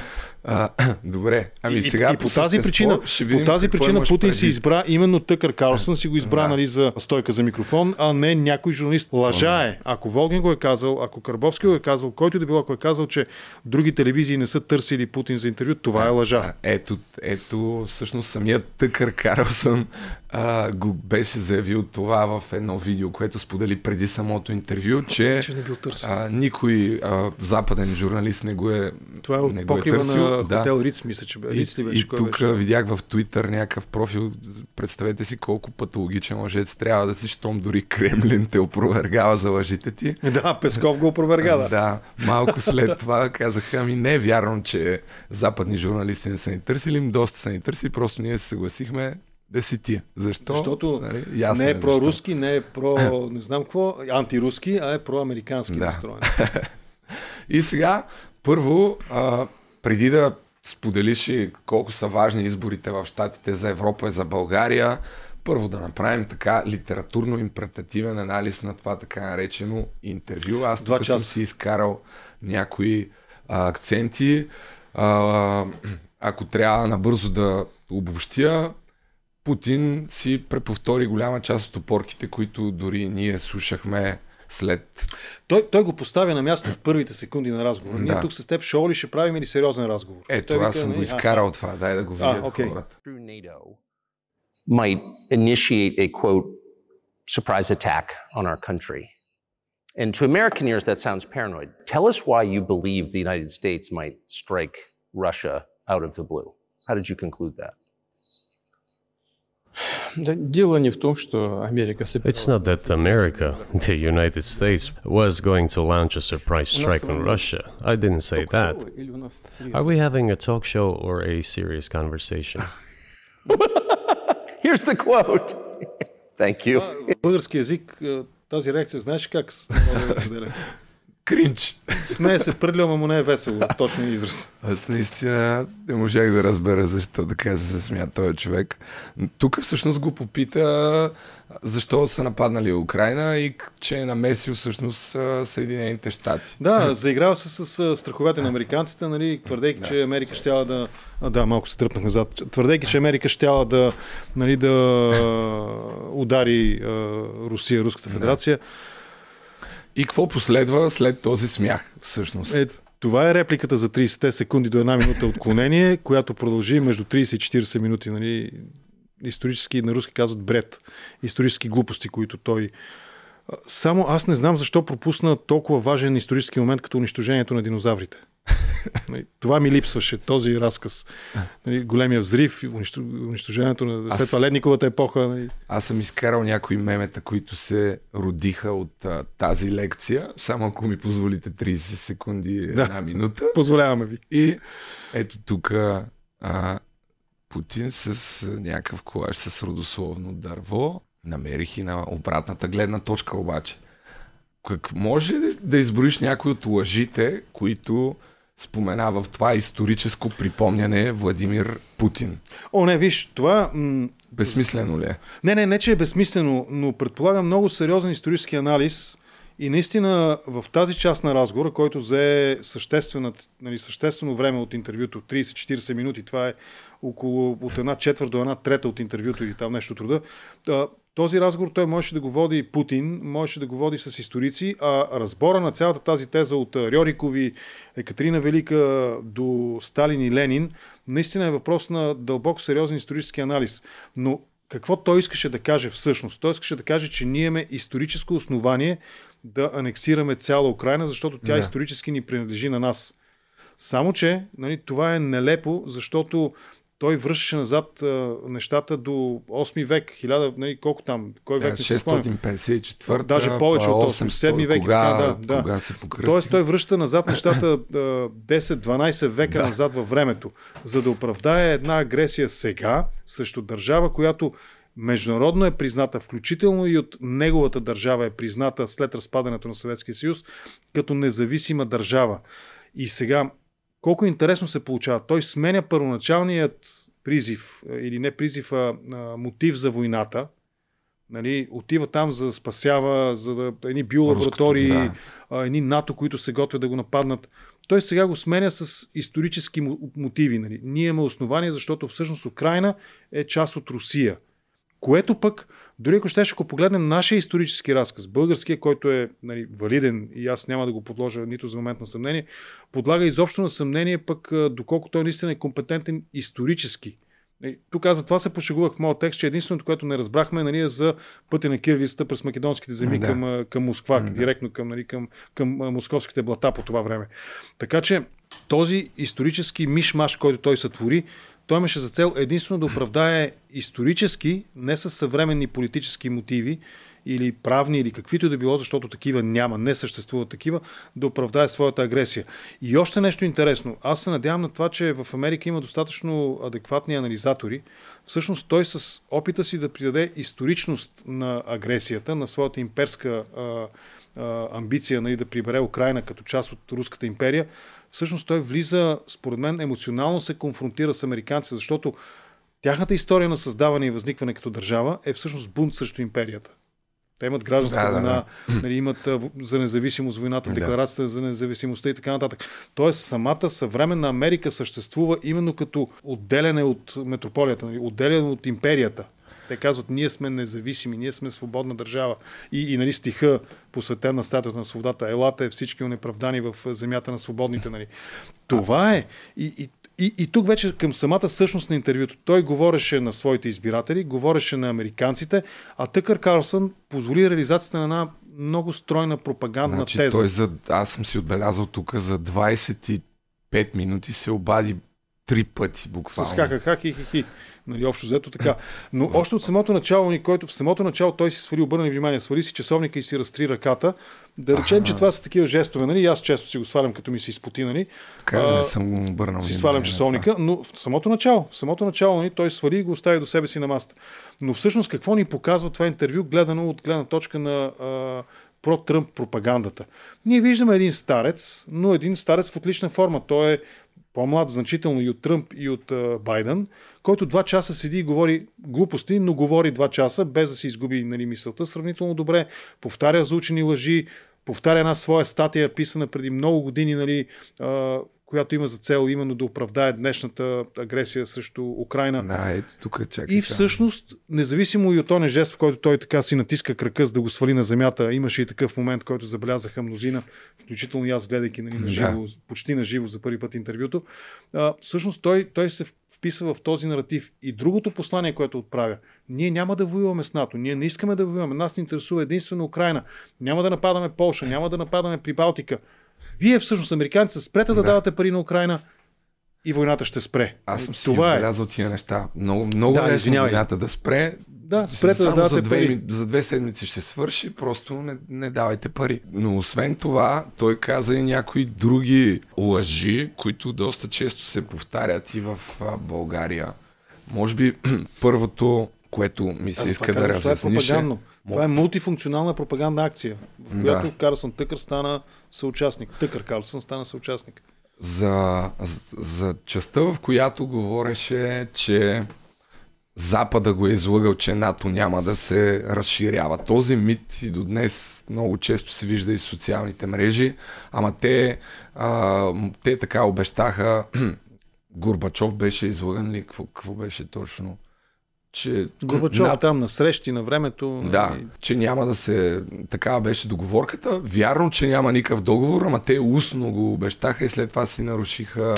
S1: А, добре, ами
S7: и,
S1: сега
S7: и по тази причина, по тази причина Путин си
S1: предвид.
S7: избра именно Тъкър Карлсън си го избра
S1: Да.
S7: нали, за стойка за микрофон, а не някой журналист. Лъжа е. Ако Волгин го е казал, ако Карбовски го е казал, който да било, ако е казал, че други телевизии не са търсили Путин за интервю, това е лъжа.
S1: Ето, ето, всъщност самият Тъкър Карлсън а, го беше заявил това в едно видео, което сподели преди самото интервю, че,
S7: Че не бил търсен.
S1: а, никой а, западен журналист не го е
S7: Това е от
S1: не го е търсил.
S7: на хотел Риц, мисля, че.
S1: И,
S7: Риц ли беше?
S1: и
S7: Кой
S1: тук
S7: беше?
S1: видях в Твитър някакъв профил. Представете си колко патологичен лъжец трябва да си, щом дори Кремлин те опровергава за лъжите ти.
S7: Да, Песков го опроверга, да.
S1: Да, малко след това казаха, ами не е вярно, че западни журналисти не са ни търсили, им доста са ни търсили, просто ние се съгласихме да си ти. Защо?
S7: Защото
S1: Нали,
S7: не е
S1: защо.
S7: проруски, не е про, не знам какво, антируски, а е проамерикански
S1: Да.
S7: настроен.
S1: И сега, първо, а, преди да споделиш и колко са важни изборите в Штатите за Европа и за България, първо да направим така литературно-импретативен анализ на това така наречено интервю. Аз тук съм си изкарал някои а, акценти. А, ако трябва набързо да обобщя, Путин си преповтори голяма част от опорките, които дори ние слушахме след
S7: Той, той го поставя на място в първите секунди на разговора. Ние
S1: Да.
S7: тук с теб шоу ли ще правим или сериозен разговор?
S1: Ето,
S7: Той
S1: аз съм
S7: нали,
S1: го изкарал това. Дай да го
S7: А, окей.
S1: хората.
S14: might initiate a quote surprise attack on our country. And to American ears, that sounds paranoid. Tell us why you believe the United States might strike Russia out of the blue. How did you conclude that?
S17: It's not that America, the United States, was going to launch a surprise strike on Russia. I didn't say that. Are we having a talk show or a serious conversation?
S14: Here's the quote. Thank you.
S7: Български язик, а, тази реакция, знаеш как Да?
S1: Кринч.
S7: Смее се пръдля, ама му не е весело. Точно израз.
S1: Аз наистина не можах да разбера защо така се смя този човек. Тук всъщност го попита защо са нападнали Украина и че е намесил всъщност Съединените щати.
S7: Да, заиграва се с, страховете на американците, нали, твърдейки, да. че Америка щяла да... А, да, малко се тръпнах назад. Твърдейки, че Америка щяла да, нали, да удари а, Русия, Руската федерация.
S1: И какво последва след този смях всъщност?
S7: Е, това е репликата за 30 секунди до една минута отклонение, която продължи между 30 и 40 минути. Нали, исторически, на руски казват бред. Исторически глупости, които той... Само аз не знам защо пропусна толкова важен исторически момент, като унищожението на динозаврите. Нали, Това ми липсваше, този разказ. Нали, Големия взрив, унищ- унищожението на след това ледниковата епоха. Нали.
S1: Аз съм изкарал някои мемета, които се родиха от а, тази лекция. Само ако ми позволите 30 секунди,
S7: Да.
S1: една минута.
S7: Позволяваме ви.
S1: И ето тук Путин с някакъв колаж с родословно дърво. Намерих и на обратната гледна точка обаче. Как може да изброиш някои от лъжите, които спомена в това историческо припомняне Владимир Путин?
S7: О, не, виж, това... М-
S1: Безсмислено ли е?
S7: Не, не, не, че е безсмислено, но предполагам много сериозен исторически анализ и наистина в тази част на разговора, който взе нали, съществено време от интервюто, 30-40 минути, това е около от една четвърт до една трета от интервюто или там нещо от рода, а, този разговор той можеше да го води Путин, можеше да го води с историци, а разбора на цялата тази теза от Рьорикови, Екатерина Велика до Сталин и Ленин, наистина е въпрос на дълбоко сериозен исторически анализ. Но какво той искаше да каже всъщност? Той искаше да каже, че ние имаме историческо основание да анексираме цяла Украина, защото тя
S1: Да.
S7: исторически ни принадлежи на нас. Само, че нали, това е нелепо, защото той връщаше назад а, нещата до 8 век, 1000, нали, колко там, кой век не спомням.
S1: 654
S7: Даже повече от 8, 7 век.
S1: Кога,
S7: така, да, да.
S1: кога се покръсти?
S7: Тоест той връща назад нещата а, 10-12 века
S1: Да.
S7: назад във времето, за да оправдае една агресия сега срещу държава, която международно е призната, включително и от неговата държава е призната след разпадането на Съветския съюз, като независима държава. И сега, колко интересно се получава. Той сменя първоначалният призив или не призив, а, а мотив за войната, Нали, отива там за да спасява, за да едни биолаборатории, да. а, едни НАТО, които се готвят да го нападнат. Той сега го сменя с исторически мотиви. Нали. Ние имаме основания, защото всъщност Украина е част от Русия. Което пък, дори ако ще, ако погледнем нашия исторически разказ, българския, който е нали, валиден и аз няма да го подложа нито за момент на съмнение, подлага изобщо на съмнение пък доколко той наистина е компетентен исторически тук аз за това се пошегувах в моят текст, че единственото, което не разбрахме, нали, е за пътя на кирилицата през македонските земи да. към, към Москва, да. директно към, нали, към, към московските блата по това време. Така че този исторически мишмаш, който той сътвори, той имаше за цел единствено да оправдае исторически, не с съвременни политически мотиви, или правни, или каквито да било, защото такива няма, не съществуват такива, да оправдае своята агресия. И още нещо интересно. Аз се надявам на това, че в Америка има достатъчно адекватни анализатори. Всъщност той с опита си да придаде историчност на агресията, на своята имперска а, а, амбиция нали, да прибере Украина като част от Руската империя, всъщност той влиза, според мен, емоционално се конфронтира с американци, защото тяхната история на създаване и възникване като държава е всъщност бунт срещу империята. Те имат гражданска да, война, да, да. Нали, имат за независимост войната, декларацията да. за независимостта и така нататък. Тоест, самата съвременна Америка съществува именно като отделяне от метрополията, нали, отделяне от империята. Те казват, ние сме независими, ние сме свободна държава. И, и нали, стиха, посветен на статуята на свободата, елата е всички унеправдани в земята на свободните. Нали. Това е. И, и и, и тук вече към самата същност на интервюто. Той говореше на своите избиратели, говореше на американците, а Тъкър Карлсън позволи реализацията на една много стройна пропагандна значи, теза.
S1: Той за, аз съм си отбелязал тук за 25 минути се обади три пъти буквално.
S7: С ха-ха-ха, хи-хи-хи. Нали, общо взето така. Но още от самото начало, който в самото начало той си свали, обърна внимание, свали си часовника и си разтри ръката. Да речем, А-ха. че това са такива жестове, нали? аз често си го свалям, като ми се изпоти, нали?
S1: Така не съм го обърнал.
S7: Си свалям часовника, но в самото начало, в самото начало, нали, той свали и го остави до себе си на маста. Но всъщност какво ни показва това интервю, гледано от гледна точка на а, про-Тръмп пропагандата. Ние виждаме един старец, но един старец в отлична форма. Той е по-млад значително и от Тръмп и от а, Байден, който два часа седи и говори глупости, но говори два часа, без да си изгуби нали, мисълта сравнително добре, повтаря заучени лъжи, повтаря една своя статия, писана преди много години, нали, която има за цел именно да оправдае днешната агресия срещу Украина.
S1: Да, ето тук чакай.
S7: И всъщност, независимо и от този жест, в който той така си натиска кръка, за да го свали на земята, имаше и такъв момент, който забелязаха мнозина, включително и аз гледайки нали, на живо, да. почти на живо за първи път интервюто. А, всъщност той, той се вписва в този наратив. И другото послание, което отправя, ние няма да воюваме с НАТО, ние не искаме да воюваме, нас ни интересува единствено Украина, няма да нападаме Полша, няма да нападаме при Балтика. Вие всъщност, американците, спрете да, да давате пари на Украина и войната ще спре.
S1: Аз съм си Това е. тия неща. Много, много да, лесно войната да спре.
S7: Да, спрете да давате
S1: за две,
S7: пари.
S1: За две седмици ще свърши, просто не, не давайте пари. Но освен това, той каза и някои други лъжи, които доста често се повтарят и в България. Може би първото, което ми се Аз иска да разясниш
S7: е... Това е мултифункционална пропагандна акция, в която да. Карлсън Тъкър стана съучастник. Тъкър Карлсън стана съучастник.
S1: За, за, за частта, в която говореше, че Запада го е излъгал, че НАТО няма да се разширява. Този мит и до днес много често се вижда и в социалните мрежи, ама те, а, те така обещаха, Горбачов беше излъган ли, какво, какво беше точно? че...
S7: Горбачов на... там на срещи на времето.
S1: Да, и... Нали? че няма да се... Такава беше договорката. Вярно, че няма никакъв договор, ама те устно го обещаха и след това си нарушиха...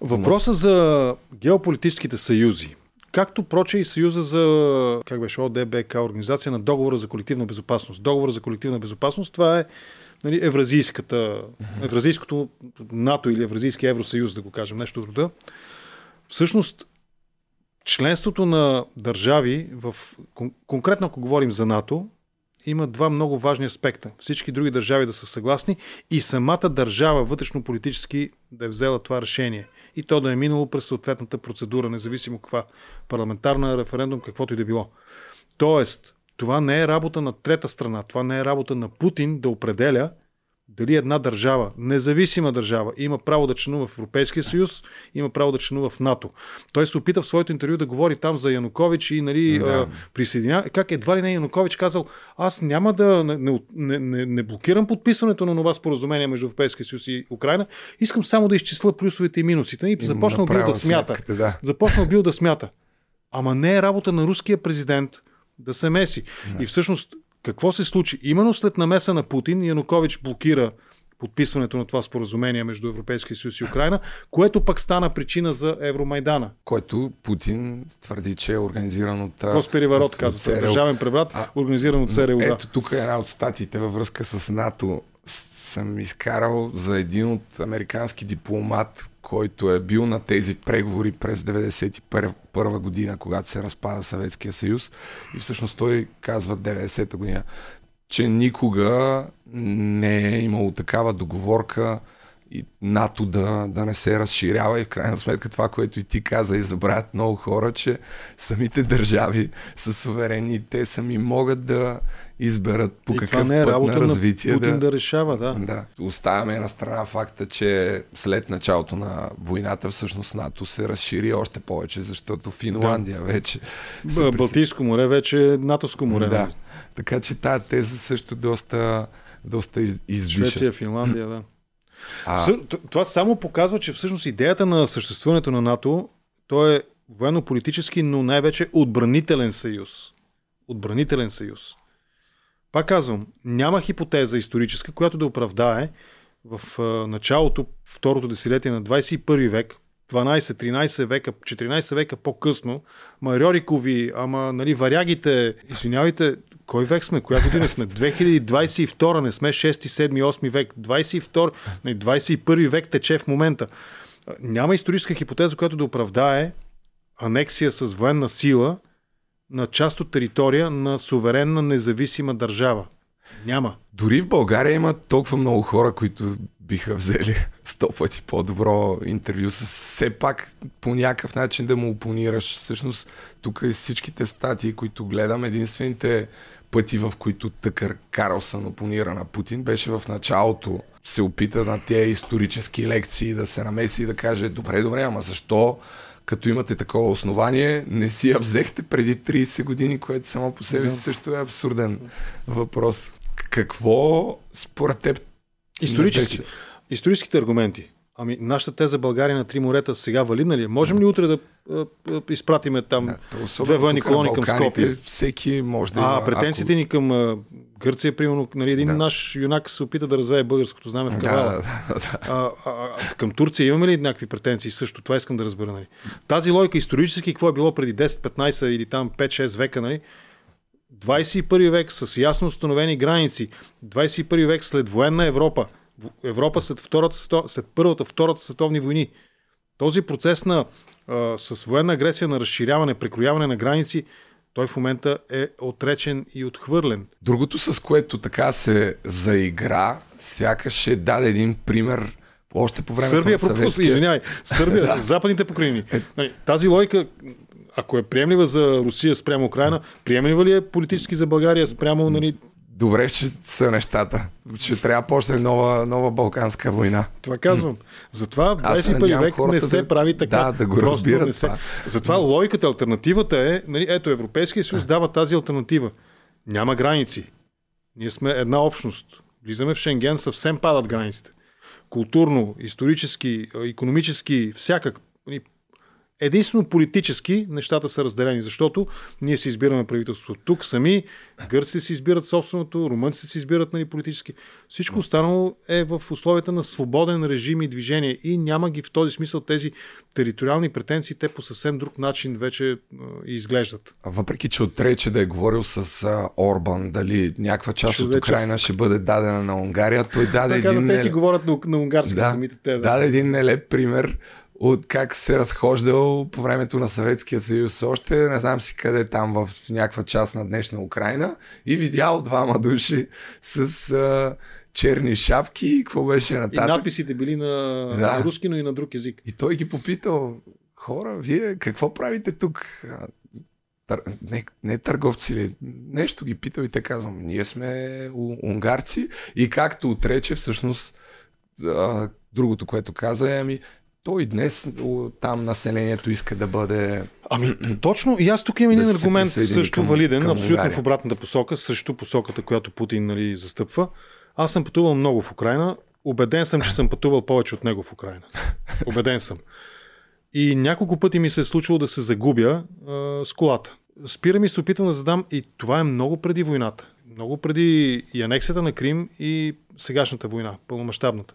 S7: Въпроса за геополитическите съюзи. Както проче и Съюза за, как беше, ОДБК, Организация на договора за колективна безопасност. Договора за колективна безопасност, това е нали, евразийската, евразийското НАТО или Евразийски Евросъюз, да го кажем, нещо от рода. Всъщност, членството на държави, в, конкретно ако говорим за НАТО, има два много важни аспекта. Всички други държави да са съгласни и самата държава вътрешно-политически да е взела това решение. И то да е минало през съответната процедура, независимо каква парламентарна референдум, каквото и да било. Тоест, това не е работа на трета страна, това не е работа на Путин да определя дали една държава, независима държава, има право да членува в Европейския съюз, има право да членува в НАТО. Той се опита в своето интервю да говори там за Янукович и нали,
S1: Да.
S7: присъединя... Как едва ли не Янукович казал, аз няма да не, не, не, не блокирам подписването на това споразумение между Европейския съюз и Украина, искам само да изчисля плюсовете и минусите. И започнал бил да смята.
S1: сметката, да.
S7: Започнал бил да смята. Ама не е работа на руския президент да се меси. И всъщност, какво се случи? Именно след намеса на Путин, Янукович блокира подписването на това споразумение между Европейския съюз и Украина, което пък стана причина за Евромайдана.
S1: Който Путин твърди, че е организиран от... а,
S7: Госпереворот,
S1: от-
S7: казва се. Държавен преврат, организиран от ЦРУ.
S1: Ето тук е една от статиите във връзка с НАТО. Съм изкарал за един от американски дипломат, който е бил на тези преговори през 1991 година, когато се разпада Съветския съюз. И всъщност той казва 90-та година, че никога не е имало такава договорка и НАТО да, да не се разширява и в крайна сметка това, което и ти каза и забравят много хора, че самите държави са суверени и те сами могат да изберат по
S7: И това
S1: какъв
S7: не е
S1: път
S7: работа
S1: на
S7: на
S1: развитие
S7: Путин да решава, да.
S1: да. Оставяме на страна факта, че след началото на войната всъщност НАТО се разшири още повече, защото Финландия вече се
S7: Б- Балтийско море вече е натовско море.
S1: Да.
S7: нали?
S1: Така че тази теза също доста, доста из- издиша.
S7: Швеция, Финландия, да.
S1: А-
S7: Това само показва, че всъщност идеята на съществуването на НАТО, то е военно-политически, но най-вече отбранителен съюз. Отбранителен съюз. Пак казвам, няма хипотеза историческа, която да оправдае в началото, второто десетилетие на 21 век, 12-13 века, 14 века по-късно, ма Рьорикови, ама нали, варягите, извинявайте, кой век сме? Коя година сме? 2022, не сме 6, 7, 8 век. 22, не, 21 век тече в момента. Няма историческа хипотеза, която да оправдае анексия с военна сила на част от територия на суверенна независима държава. Няма.
S1: Дори в България има толкова много хора, които биха взели сто пъти по-добро интервю с все пак по някакъв начин да му опонираш. Всъщност тук и всичките статии, които гледам, единствените пъти, в които Тъкър Карлсън опонира на Путин, беше в началото. Се опита на тези исторически лекции да се намеси и да каже, добре, добре, ама защо като имате такова основание, не си я взехте преди 30 години, което само по себе си също е абсурден въпрос. Какво според теб
S7: Исторически. Историческите аргументи. Ами, нашата теза България на три морета сега валидна ли е? Можем ли утре да а, а, изпратиме там
S1: Особено
S7: две военни колони към Скопие?
S1: Всеки може да
S7: А, претенциите ни към а, Гърция, примерно, нали, един
S1: Да.
S7: наш юнак се опита да развее българското знаме в
S1: Да,
S7: Кавала.
S1: да, да.
S7: А, а, а, към Турция имаме ли някакви претенции също? Това искам да разбера. Нали? Тази логика исторически, какво е било преди 10, 15 или там 5-6 века, нали? 21 век с ясно установени граници, 21 век след военна Европа, Европа след, втората, след първата, втората световни войни. Този процес на, а, с военна агресия на разширяване, прекрояване на граници, той в момента е отречен и отхвърлен.
S1: Другото, с което така се заигра, сякаш е даде един пример още по времето
S7: Сърбия
S1: на съветския...
S7: извинявай. Сърбия,
S1: Да.
S7: западните покрайнини. Нали, Тази логика, ако е приемлива за Русия спрямо Украина, приемлива ли е политически за България спрямо нали,
S1: Добре, че са нещата. Ще трябва почне нова, нова Балканска война.
S7: Това казвам. Затова в
S1: Аз се
S7: 21
S1: надявам
S7: век не се
S1: да-
S7: прави така.
S1: да, да го
S7: Просто
S1: разбират
S7: не се...
S1: това.
S7: Затова логиката, альтернативата е, нали, ето Европейския съюз дава тази альтернатива. Няма граници. Ние сме една общност. Влизаме в Шенген, съвсем падат границите. Културно, исторически, економически, всякак. Единствено политически нещата са разделени, защото ние си избираме правителството тук сами, гърците си избират собственото, румънците си избират нали, политически. Всичко останало е в условията на свободен режим и движение и няма ги в този смисъл тези териториални претенции, те по съвсем друг начин вече изглеждат.
S1: Въпреки, че отрече да е говорил с Орбан, дали някаква част
S7: Ще
S1: от Украина ще бъде дадена на Унгария, той даде
S7: Така,
S1: един...
S7: те си говорят на, на унгарски
S1: Да,
S7: самите те. Да.
S1: даде един нелеп пример от как се разхождал по времето на Съветския съюз още, не знам си къде там в някаква част на днешна Украина и видял двама души с а, черни шапки и какво беше
S7: И
S1: нататък.
S7: надписите били на,
S1: Да.
S7: на руски, но и на друг език.
S1: И той ги попитал, хора, вие какво правите тук? Тър... не, не търговци ли, нещо ги питал и те казвам, ние сме унгарци и както отрече всъщност а, другото, което каза е, ами той и днес там населението иска да бъде...
S7: Ами, точно. И аз тук имам един
S1: Да
S7: аргумент също
S1: към-
S7: валиден,
S1: към
S7: абсолютно
S1: Унгария.
S7: в обратната посока, срещу посоката, която Путин нали, застъпва. Аз съм пътувал много в Украина. Убеден съм, че съм пътувал повече от него в Украина. Убеден съм. И няколко пъти ми се е случвало да се загубя а, с колата. Спирам и се опитвам да задам и това е много преди войната. Много преди и анексията на Крим и сегашната война, пълномащабната.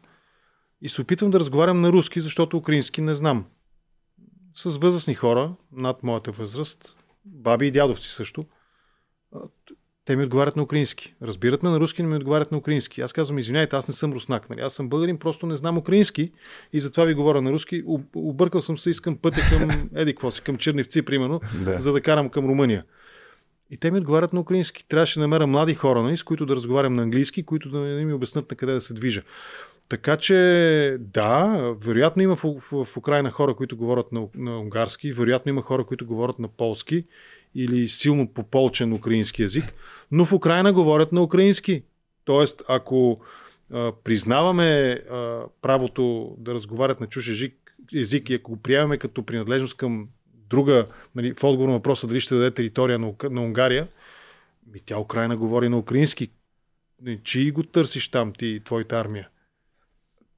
S7: И се опитвам да разговарям на руски, защото украински не знам. С възрастни хора, над моята възраст, баби и дядовци също, те ми отговарят на украински. Разбират ме на руски, но ми отговарят на украински. Аз казвам, извиняйте, аз не съм руснак. Нали? Аз съм българин, просто не знам украински и затова ви говоря на руски. Об- Объркал съм се, искам пътя към Еди, какво си, към Черневци, примерно,
S1: Да.
S7: за да карам към Румъния. И те ми отговарят на украински. Трябваше да намеря млади хора, нали, с които да разговарям на английски, които да ми обяснат на къде да се движа. Така че, да, вероятно има в, в, в Украина хора, които говорят на, на унгарски, вероятно има хора, които говорят на полски или силно пополчен украински язик, но в Украина говорят на украински. Тоест, ако а, признаваме а, правото да разговарят на чуж език, език и ако го приемаме като принадлежност към друга, нали, в отговор на въпроса дали ще даде територия на, на Унгария, ми тя Украина говори на украински. Чи го търсиш там ти и твоята армия?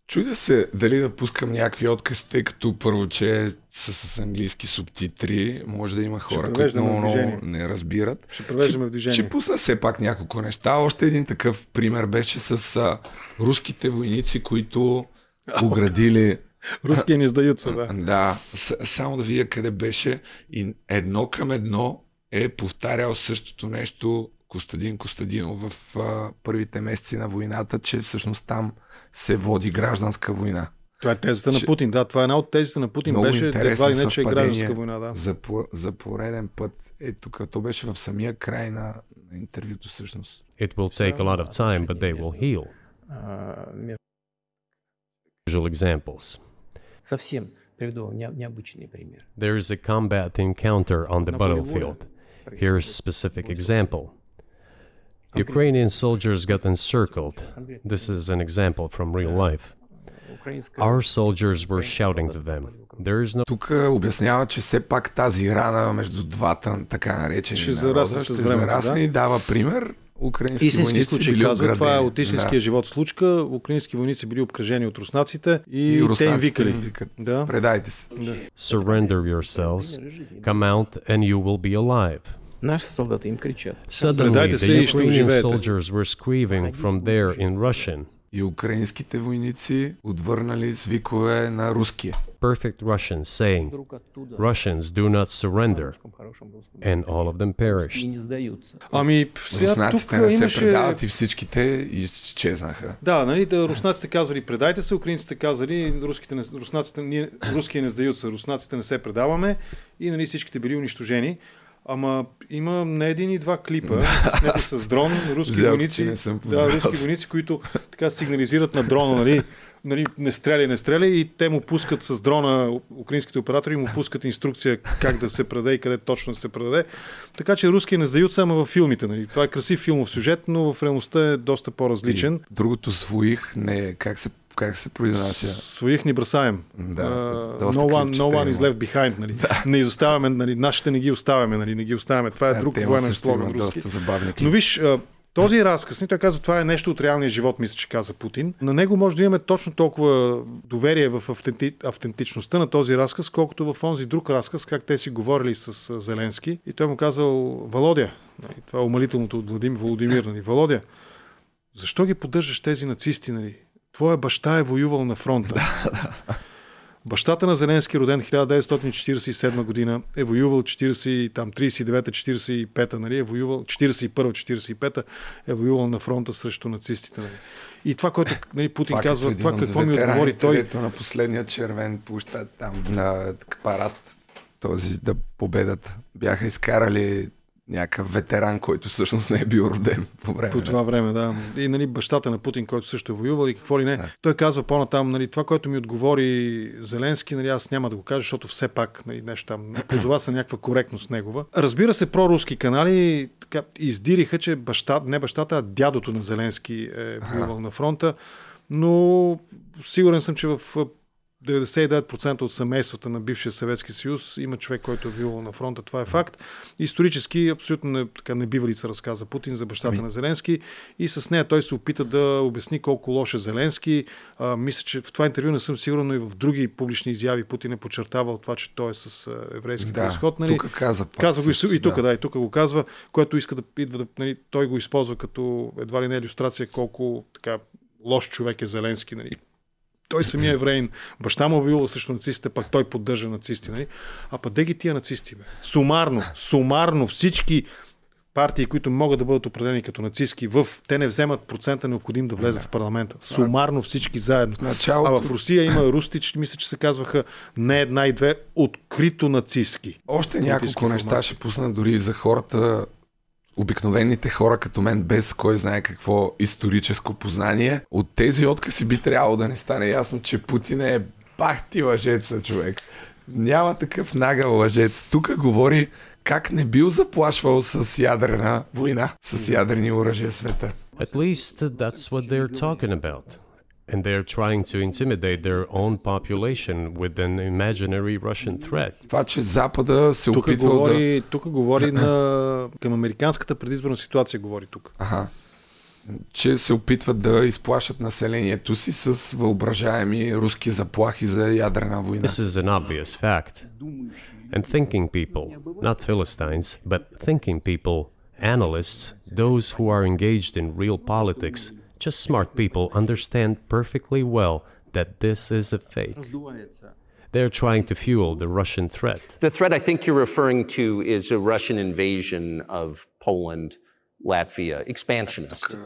S1: Чудя се дали да пускам някакви откъси, тъй като първо, че са с английски субтитри, може да има хора, които много, много не разбират.
S7: Ще превеждаме в движение.
S1: Ще пусна все пак няколко неща. Още един такъв пример беше с а, руските войници, които оградили
S7: Руския не сдают се, да.
S1: Да, само да видя къде беше и едно към едно е повтарял същото нещо Костадин Костадинов в а, първите месеци на войната, че всъщност там се води гражданска война.
S7: Това е тезата на
S1: Че-
S7: Путин. Да, това е една от тезите на Путин.
S1: Много
S7: беше едва ли не, че е гражданска война. Да.
S1: За, по, за пореден път. Е, тук то беше в самия край на, на интервюто всъщност.
S17: It will take a lot of time, but they will heal. Usual examples.
S18: Совсем приведу не- необычный пример.
S17: There is a combat encounter on the battlefield. Here's a specific example. Ukrainian soldiers got encircled. This is an example from real life. Our soldiers were shouting to them. There is no
S1: Тук обяснява, че все пак тази рана между двата така наречени
S7: Ще с
S1: ще зарасне
S7: да.
S1: и дава пример. Украински
S7: Истински
S1: войници
S7: случай
S1: били
S7: казва, това е от истинския живот случка. Украински войници били обкръжени от руснаците и,
S1: И
S7: те им викали.
S1: им викат.
S7: Да.
S1: Предайте се.
S7: Да.
S17: surrender yourselves, come out and you will be alive.
S18: Наши солдаты им кричат.
S17: Suddenly,
S7: Предайте се
S17: the
S7: и ще
S17: Ukrainian soldiers were screaming from there in Russian.
S1: И украинските войници отвърнали с викове на руския.
S17: Perfect Russian saying, Russians do not surrender. And all of them perished.
S7: Ами, сега тук
S1: Руснаците не се
S7: имаше...
S1: предават и всичките изчезнаха.
S7: Да, нали, да, руснаците казвали предайте се, украинците казали руските не, руснаците, ние, руския не сдают се, руснаците не се предаваме и нали, всичките били унищожени. Ама има не един и два клипа, снети с дрон, руски
S1: Жалко,
S7: войници, да, руски войници, които така сигнализират на дрона, нали, нали, не стреляй, не стреляй и те му пускат с дрона, украинските оператори му пускат инструкция как да се предаде и къде точно да се предаде. Така че руски не сдают само във филмите. Нали. Това е красив филмов сюжет, но в реалността е доста по-различен.
S1: И другото своих, не, как се, как се произнася?
S7: Своих ни бросаем.
S1: Да,
S7: Uh, no, one, no one is left behind. Нали. Не изоставяме, нали, нашите не ги оставяме, нали, не ги оставяме. Това е
S1: Да,
S7: друг
S1: те има
S7: военен слоган руски. Но виж, а, този разказ, ни той казва, това е нещо от реалния живот, мисля, че каза Путин. На него може да имаме точно толкова доверие в автенти... автентичността на този разказ, колкото в онзи друг разказ, как те си говорили с Зеленски. И той му казал, Володя, нали, това е умалителното от Владим Володимир, нали, Володя, защо ги поддържаш тези нацисти, нали? Твоя баща е воювал на фронта. Бащата на Зеленски, роден 1947 година, е воювал 40, там 39-45, нали, е воювал 41-45, е воювал на фронта срещу нацистите. Нали. И това, което нали, Путин
S1: като
S7: казва, това какво ми отговори той,
S1: на последния червен площад там на парад този да победата. Бяха изкарали някакъв ветеран, който всъщност не е бил роден по време.
S7: По това време, да. И нали, бащата на Путин, който също е воювал и какво ли не.
S1: Да.
S7: Той казва по-натам, нали, това, което ми отговори Зеленски, нали, аз няма да го кажа, защото все пак нали, нещо там позова се някаква коректност негова. Разбира се, проруски канали така, издириха, че баща, не бащата, а дядото на Зеленски е воювал на фронта, но сигурен съм, че в 99% от семействата на бившия Съветски съюз има човек, който е воювал на фронта. Това е факт. Исторически абсолютно не, така небивалица разказа Путин за бащата
S1: Ами.
S7: на Зеленски и с нея той се опита да обясни колко лош е Зеленски. А, мисля, че в това интервю не съм сигурен, но и в други публични изяви Путин е подчертавал това, че той е с еврейски
S1: Да,
S7: происход. Нали?
S1: тук каза
S7: Казва го и, и тук,
S1: да.
S7: да. и тук го казва, което иска да идва да, нали, той го използва като едва ли не иллюстрация колко така лош човек е Зеленски. Нали. Той самия е евреин, баща му воюва срещу нацистите, пак той поддържа нацисти. Нали? А па де ги тия нацисти, бе? Сумарно, сумарно всички партии, които могат да бъдат определени като нацистски, в... те не вземат процента необходим да влезат в парламента. Сумарно всички заедно.
S1: началото-
S7: А в Русия има Рустич, мисля, че се казваха не една и две, открито нацистски.
S1: Още няколко неща ще пусна дори за хората, обикновените хора като мен, без кой знае какво историческо познание. От тези откази би трябвало да не стане ясно, че Путин е бах ти лъжеца, човек. Няма такъв нагъл лъжец. Тук говори как не бил заплашвал с ядрена война, с ядрени оръжия света.
S17: At least that's what they're talking about. And they're trying to intimidate their own population with an imaginary Russian threat.
S1: Това, че Запада се
S7: Тук
S1: опитвал да...
S7: говори, тук говори на, към американската предизборна ситуация, говори тук.
S1: Ага. Че се опитват да изплашат населението си с въображаеми руски заплахи за ядрена война.
S17: This is an obvious fact. And thinking people, not Philistines, but thinking people, analysts, those who are engaged in real politics, just smart people understand perfectly well that this is a fake. They're trying to fuel the Russian threat.
S14: The threat I think you're referring to is a Russian invasion of Poland, Latvia, expansionist.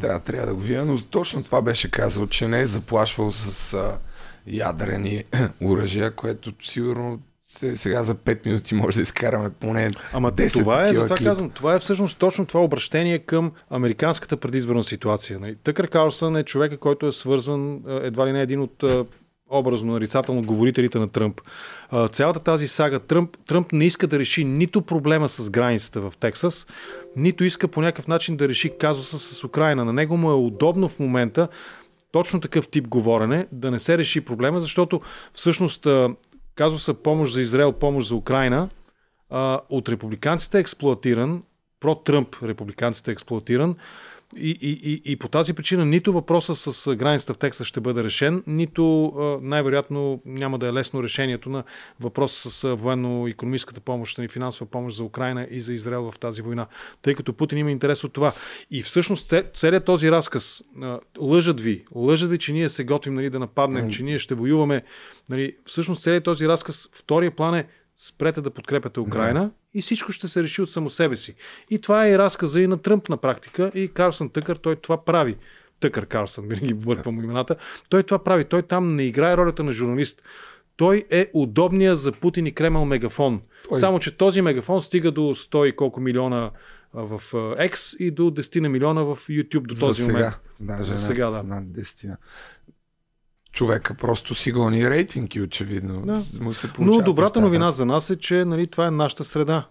S1: Трябва, трябва да го видя, но точно това беше казал, че не е заплашвал с а, ядрени оръжия, което сигурно се- сега за 5 минути може да изкараме поне
S7: Ама
S1: 10
S7: това е, затова казвам, това е всъщност точно това обращение към американската предизборна ситуация. Нали? Тъкър Карлсън е човека, който е свързван а, едва ли не един от а, образно нарицателно говорителите на Тръмп. А, Цялата тази сага Тръмп, Тръмп не иска да реши нито проблема с границата в Тексас, нито иска по някакъв начин да реши казуса с Украина. На него му е удобно в момента точно такъв тип говорене, да не се реши проблема, защото всъщност казуса помощ за Израел, помощ за Украина, а, от републиканците е експлуатиран, про-Тръмп републиканците е експлуатиран и, и, и, и по тази причина нито въпроса с границата в Текса ще бъде решен, нито най-вероятно няма да е лесно решението на въпроса с военно-економическата помощ и финансова помощ за Украина и за Израел в тази война, тъй като Путин има интерес от това. И всъщност це- целият този разказ, лъжат ви, лъжат ви, че ние се готвим нали, да нападнем, че ние ще воюваме. Нали, всъщност целият този разказ, втория план е спрете да подкрепяте Украина и всичко ще се реши от само себе си. И това е и разказа и на Тръмп на практика и Карлсън Тъкър, той това прави. Тъкър Карлсън, винаги бърквам имената. Той това прави. Той там не играе ролята на журналист. Той е удобния за Путин и Кремъл мегафон.
S1: Той-
S7: Само, че този мегафон стига до 100 и колко милиона в X и до 10 на милиона в YouTube до
S1: За
S7: този
S1: сега.
S7: момент.
S1: Даже
S7: За сега, да.
S1: над 10. Човека просто си гони рейтинги, очевидно.
S7: Да.
S1: Му се
S7: Но добрата
S1: нещата.
S7: новина за нас е, че нали, това е нашата среда.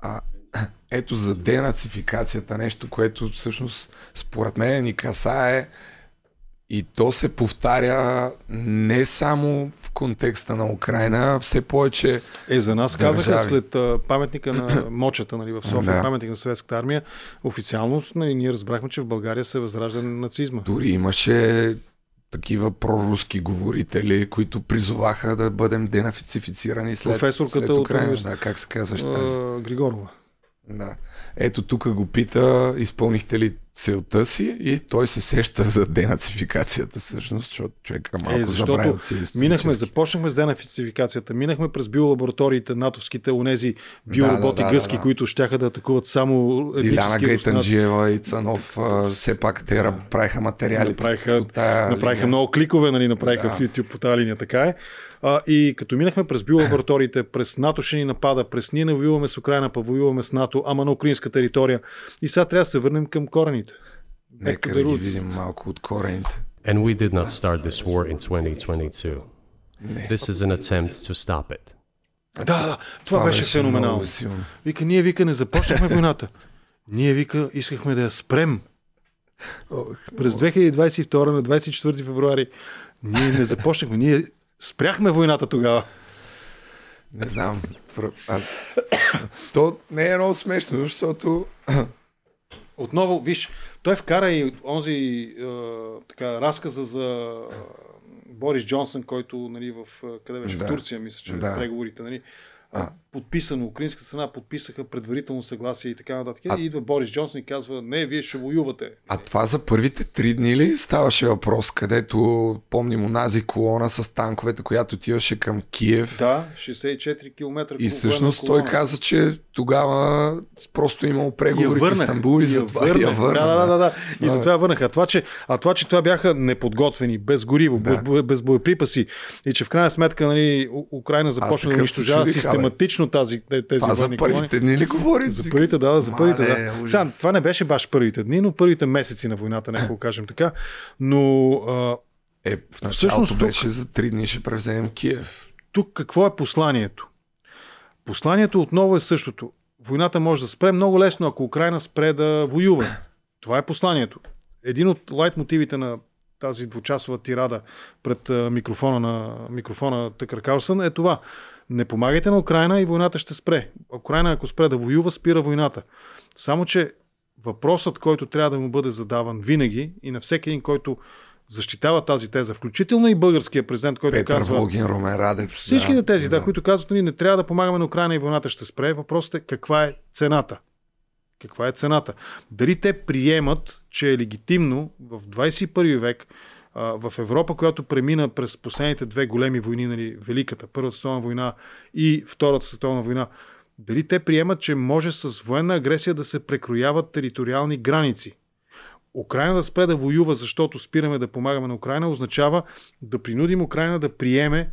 S1: А, ето за денацификацията, нещо, което всъщност според мен ни касае и то се повтаря не само в контекста на Украина, все повече
S7: Е, за нас казаха
S1: държави.
S7: след а, паметника на Мочата нали, в София,
S1: Да.
S7: паметник на Съветската армия, официално нали, ние разбрахме, че в България се възражда нацизма.
S1: Дори имаше такива проруски говорители, които призоваха да бъдем денацифицирани след,
S7: Професорката
S1: след
S7: от
S1: Украина.
S7: университет-
S1: Да, как се казваш тази?
S7: Григорова.
S1: Да. Ето тук го пита, изпълнихте ли целта си и той се сеща за денацификацията всъщност, защото човека малко
S7: Е,
S1: забравя
S7: защото
S1: от тия
S7: минахме, започнахме с денацификацията, минахме през биолабораториите, натовските, онези биороботи
S1: да, да,
S7: гъски,
S1: да.
S7: които щяха да атакуват само
S1: Диляна. Гайтанджиева и Цанов все пак те да. правиха материали.
S7: Направиха, направиха
S1: линия.
S7: много кликове, нали, направиха
S1: Да.
S7: в YouTube по тази линия, така е. А, и като минахме през биолабораториите, през НАТО ще ни напада, през ние не воюваме с Украина, па воюваме с НАТО, ама на украинска територия. И сега трябва да се върнем към корените.
S1: Нека
S7: Back to
S1: да ги видим малко от корените.
S17: And we did not start this war in 2022.
S1: Не.
S17: This is an attempt to stop it.
S7: Да, това,
S1: Това
S7: беше,
S1: беше
S7: феноменално. Вика, ние вика не започнахме войната. Ние вика искахме да я спрем. През 2022 на 24 февруари ние не започнахме, ние спряхме войната тогава.
S1: Не знам. Аз... То не е много смешно, защото
S7: Отново, виж, той вкара и онзи е, така, разказа за Борис Джонсън, който нали, в, къде беше,
S1: Да.
S7: в Турция, мисля, че
S1: Да.
S7: преговорите, нали,
S1: А.
S7: подписано, украинската страна подписаха предварително съгласие и така нататък.
S1: А-
S7: И идва Борис Джонсън и казва, не, вие ще воювате.
S1: А това за първите три дни ли ставаше въпрос, където помним онази колона с танковете, която отиваше към Киев?
S7: Да, 64 км.
S1: И всъщност той каза, че тогава просто имало преговори в
S7: върнаха.
S1: Истанбул и, затова я върна.
S7: Да, да, да, да. И затова я върнаха. А това, че, а това, че това бяха неподготвени, без гориво,
S1: Да.
S7: без, боеприпаси и че в крайна сметка нали, Украина започна да унищожава
S1: чудих,
S7: систематично тази, те- тези
S1: Това за първите дни ли говори?
S7: За първите, да, за първите,
S1: Мале,
S7: да. Сега, това не беше баш първите дни, но първите месеци на войната, нека го кажем така. Но а,
S1: Е, в началото
S7: Всъщност тук-
S1: беше за три дни ще превземем Киев.
S7: тук какво е посланието? Посланието отново е същото. Войната може да спре много лесно, ако Украина спре да воюва. Това е посланието. Един от лайт мотивите на тази двучасова тирада пред микрофона на микрофона Тъкър Карлсън е това. Не помагайте на Украина и войната ще спре. Украина, ако спре да воюва, спира войната. Само, че въпросът, който трябва да му бъде задаван винаги и на всеки един, който защитава тази теза, включително и българския президент, който
S1: Петър
S7: казва...
S1: Волгин, Румен Радев.
S7: Всичките тези, да, които казват, нали, не трябва да помагаме на Украина и войната ще спре. Въпросът е каква е цената. Каква е цената? Дали те приемат, че е легитимно в 21 век в Европа, която премина през последните две големи войни, нали, Великата, Първата световна война и Втората световна война, дали те приемат, че може с военна агресия да се прекрояват териториални граници? Украина да спре да воюва, защото спираме да помагаме на Украина, означава да принудим Украина да приеме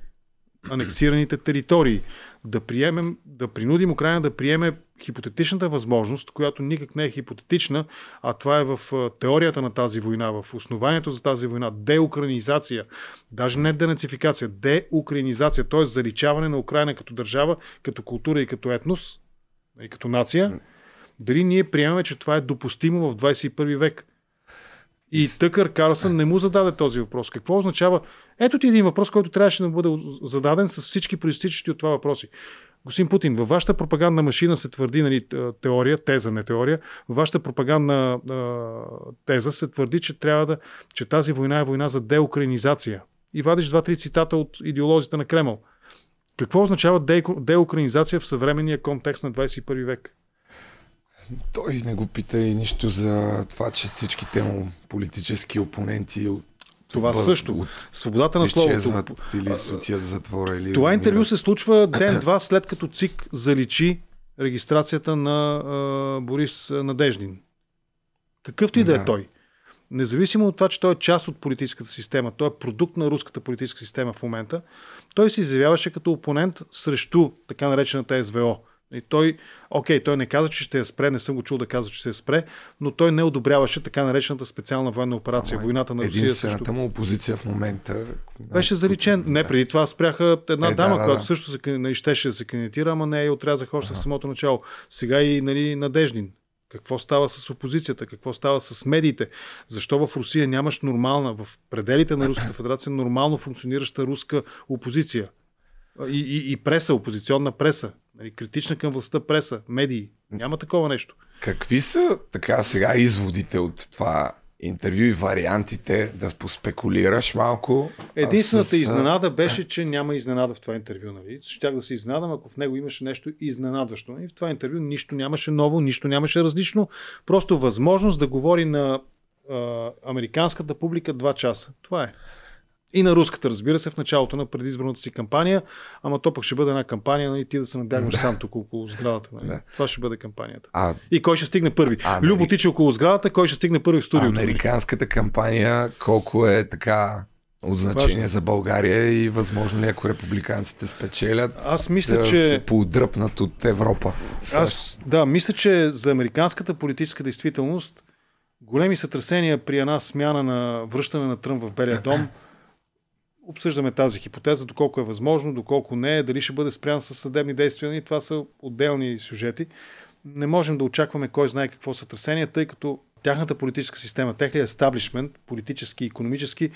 S7: анексираните територии. Да, приемем, да принудим Украина да приеме хипотетичната възможност, която никак не е хипотетична, а това е в теорията на тази война, в основанието за тази война, деукраинизация, даже не денацификация, деукраинизация, т.е. заличаване на Украина като държава, като култура и като етнос, и като нация. Дали ние приемаме, че това е допустимо в 21 век? И Тъкър Карлсън не му зададе този въпрос. Какво означава? Ето ти един въпрос, който трябваше да бъде зададен с всички проистичащи от това въпроси. Господин Путин, във вашата пропагандна машина се твърди, нали, теория, теза, не теория, във вашата пропагандна а, теза се твърди, че трябва да, че тази война е война за деукраинизация. И вадиш два-три цитата от идеолозите на Кремъл. Какво означава де- деукраинизация в съвременния контекст на 21 век?
S1: Той не го пита и нищо за това, че всичките му политически опоненти от
S7: Това
S1: бъд-
S7: също.
S1: от-
S7: Свободата на словото.
S1: или отиват в затвора. Или
S7: Това интервю се случва ден-два след като ЦИК заличи регистрацията на а, Борис Надеждин. Какъвто и да е
S1: Да.
S7: той. Независимо от това, че той е част от политическата система, той е продукт на руската политическа система в момента, той се изявяваше като опонент срещу така наречената СВО. И той, окей, той не каза, че ще я спре, не съм го чул да казва, че ще я спре, но той не одобряваше така наречената специална военна операция, войната на Русия
S1: Единствената му опозиция в момента.
S7: беше заличен. Не, преди това спряха една
S1: Е, да,
S7: дама,
S1: да,
S7: която
S1: да.
S7: също се, нали, щеше да се кандидатира, ама не я отрязах още в самото начало. Сега и нали, Надеждин. Какво става с опозицията? Какво става с медиите? Защо в Русия нямаш нормална, в пределите на Руската федерация, нормално функционираща руска опозиция? И, и, и преса, опозиционна преса, нали, критична към властта преса, медии. Няма такова нещо.
S1: Какви са така сега изводите от това интервю и вариантите, да поспекулираш малко.
S7: Единствената
S1: с...
S7: изненада беше, че няма изненада в това интервю. Нали? Щях да се изненадам, ако в него имаше нещо изненадващо. Нали? В това интервю нищо нямаше ново, нищо нямаше различно. Просто възможност да говори на а, американската публика два часа. Това е. И на руската, разбира се, в началото на предизборната си кампания, ама то пък ще бъде една кампания, нали, ти да се набягнеш сам тук около сградата. Нали.
S1: Да.
S7: Това ще бъде кампанията.
S1: А,
S7: И кой ще стигне първи?
S1: Амери-
S7: Любо тича около сградата, кой ще стигне първи в студиото? нали?
S1: Американската кампания колко е така от значение
S7: Важно.
S1: за България и възможно ли ако републиканците спечелят
S7: Аз мисля,
S1: да
S7: че-
S1: се поудръпнат от Европа.
S7: Аз, да, мисля, че за американската политическа действителност големи сътресения при една смяна на връщане на Тръмп в Белия дом. Обсъждаме тази хипотеза, доколко е възможно, доколко не е, дали ще бъде спрян с съдебни действия. И това са отделни сюжети. Не можем да очакваме кой знае какво сътресение, тъй като тяхната политическа система, техният естаблишмент, политически и економически,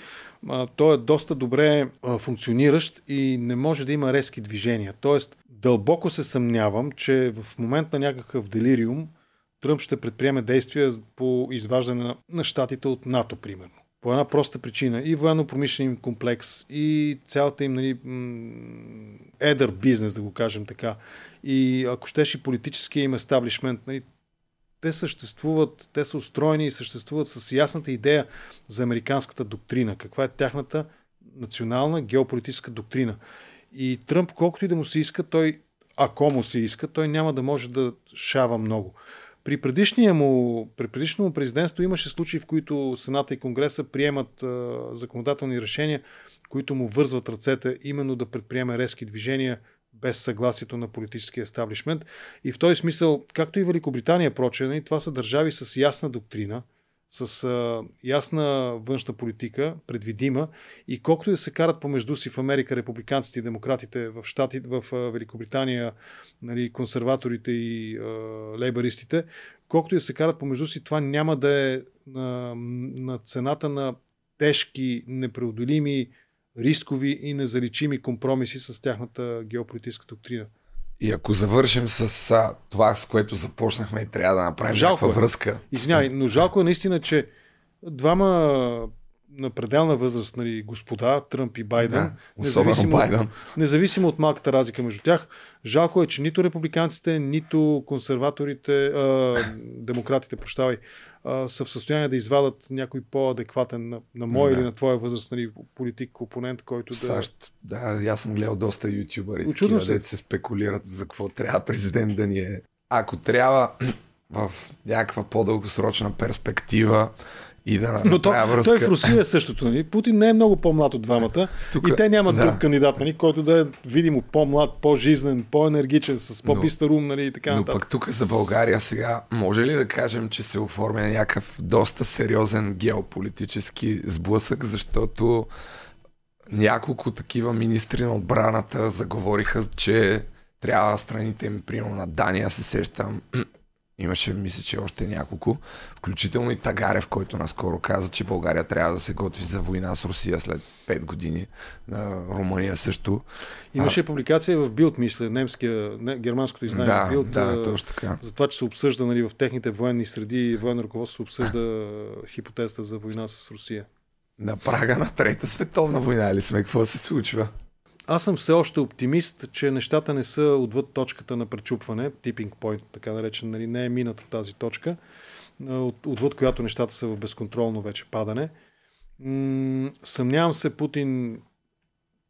S7: той е доста добре функциониращ и не може да има резки движения. Тоест, дълбоко се съмнявам, че в момент на някакъв делириум Тръмп ще предприеме действия по изваждане на щатите от НАТО, примерно. По една проста причина. И военно-промишлен комплекс, и цялата им нали, едър бизнес, да го кажем така. И ако щеш и политическия им естаблишмент, нали, те съществуват, те са устроени и съществуват с ясната идея за американската доктрина. Каква е тяхната национална геополитическа доктрина. И Тръмп, колкото и да му се иска, той, ако му се иска, той няма да може да шава много. При предишния му, при предишното му президентство имаше случаи, в които Сената и Конгреса приемат а, законодателни решения, които му вързват ръцете именно да предприеме резки движения без съгласието на политическия естаблишмент. И в този смисъл, както и Великобритания, проче, нали, това са държави с ясна доктрина, с а, ясна външна политика, предвидима и колкото и да се карат помежду си в Америка републиканците и демократите, в, щати, в а, Великобритания нали, консерваторите и а, лейбаристите, колкото и да се карат помежду си, това няма да е на, на цената на тежки, непреодолими, рискови и незаличими компромиси с тяхната геополитическа доктрина.
S1: И ако завършим с а, това, с което започнахме и трябва да направим
S7: Жалко
S1: някаква
S7: е.
S1: връзка.
S7: Извинявай, но жалко е наистина, че двама на пределна възраст, нали, господа, Тръмп и Байден,
S1: Да, особено Байден.
S7: независимо от малката разлика между тях, жалко е, че нито републиканците, нито консерваторите, а, демократите, прощавай, а, са в състояние да извадат някой по-адекватен на, на моя
S1: Да.
S7: или на твоя възраст нали, политик, опонент, който да...
S1: САЩ, да, аз съм гледал доста ютубъри, такива,
S7: се.
S1: се спекулират за какво трябва президент да ни е. Ако трябва в някаква по-дългосрочна перспектива и да
S7: Но то,
S1: връзка...
S7: той в Русия е същото. Нали? Путин не е много по-млад от двамата.
S1: Тук-
S7: и те нямат
S1: да.
S7: друг кандидат, нали? който да е видимо по-млад, по-жизнен, по-енергичен, с по-бистър ум нали? и така
S1: Но
S7: нататък.
S1: пък тук за България сега, може ли да кажем, че се оформя някакъв доста сериозен геополитически сблъсък, защото няколко такива министри на отбраната заговориха, че трябва страните им, примерно на Дания, се сещам, имаше, мисля, че още няколко, включително и Тагарев, който наскоро каза, че България трябва да се готви за война с Русия след 5 години. На Румъния също.
S7: Имаше публикация в Билд, мисля, немския, не, германското издание
S1: Да,
S7: Билд,
S1: да,
S7: а,
S1: точно така.
S7: за това, че се обсъжда нали, в техните военни среди и военно ръководство се обсъжда хипотезата за война с Русия.
S1: На прага на Трета световна война ли сме? Какво се случва?
S7: Аз съм все още оптимист, че нещата не са отвъд точката на пречупване, tipping point, така наречен, нали, не е мината тази точка, от, отвъд която нещата са в безконтролно вече падане. М- съмнявам се Путин,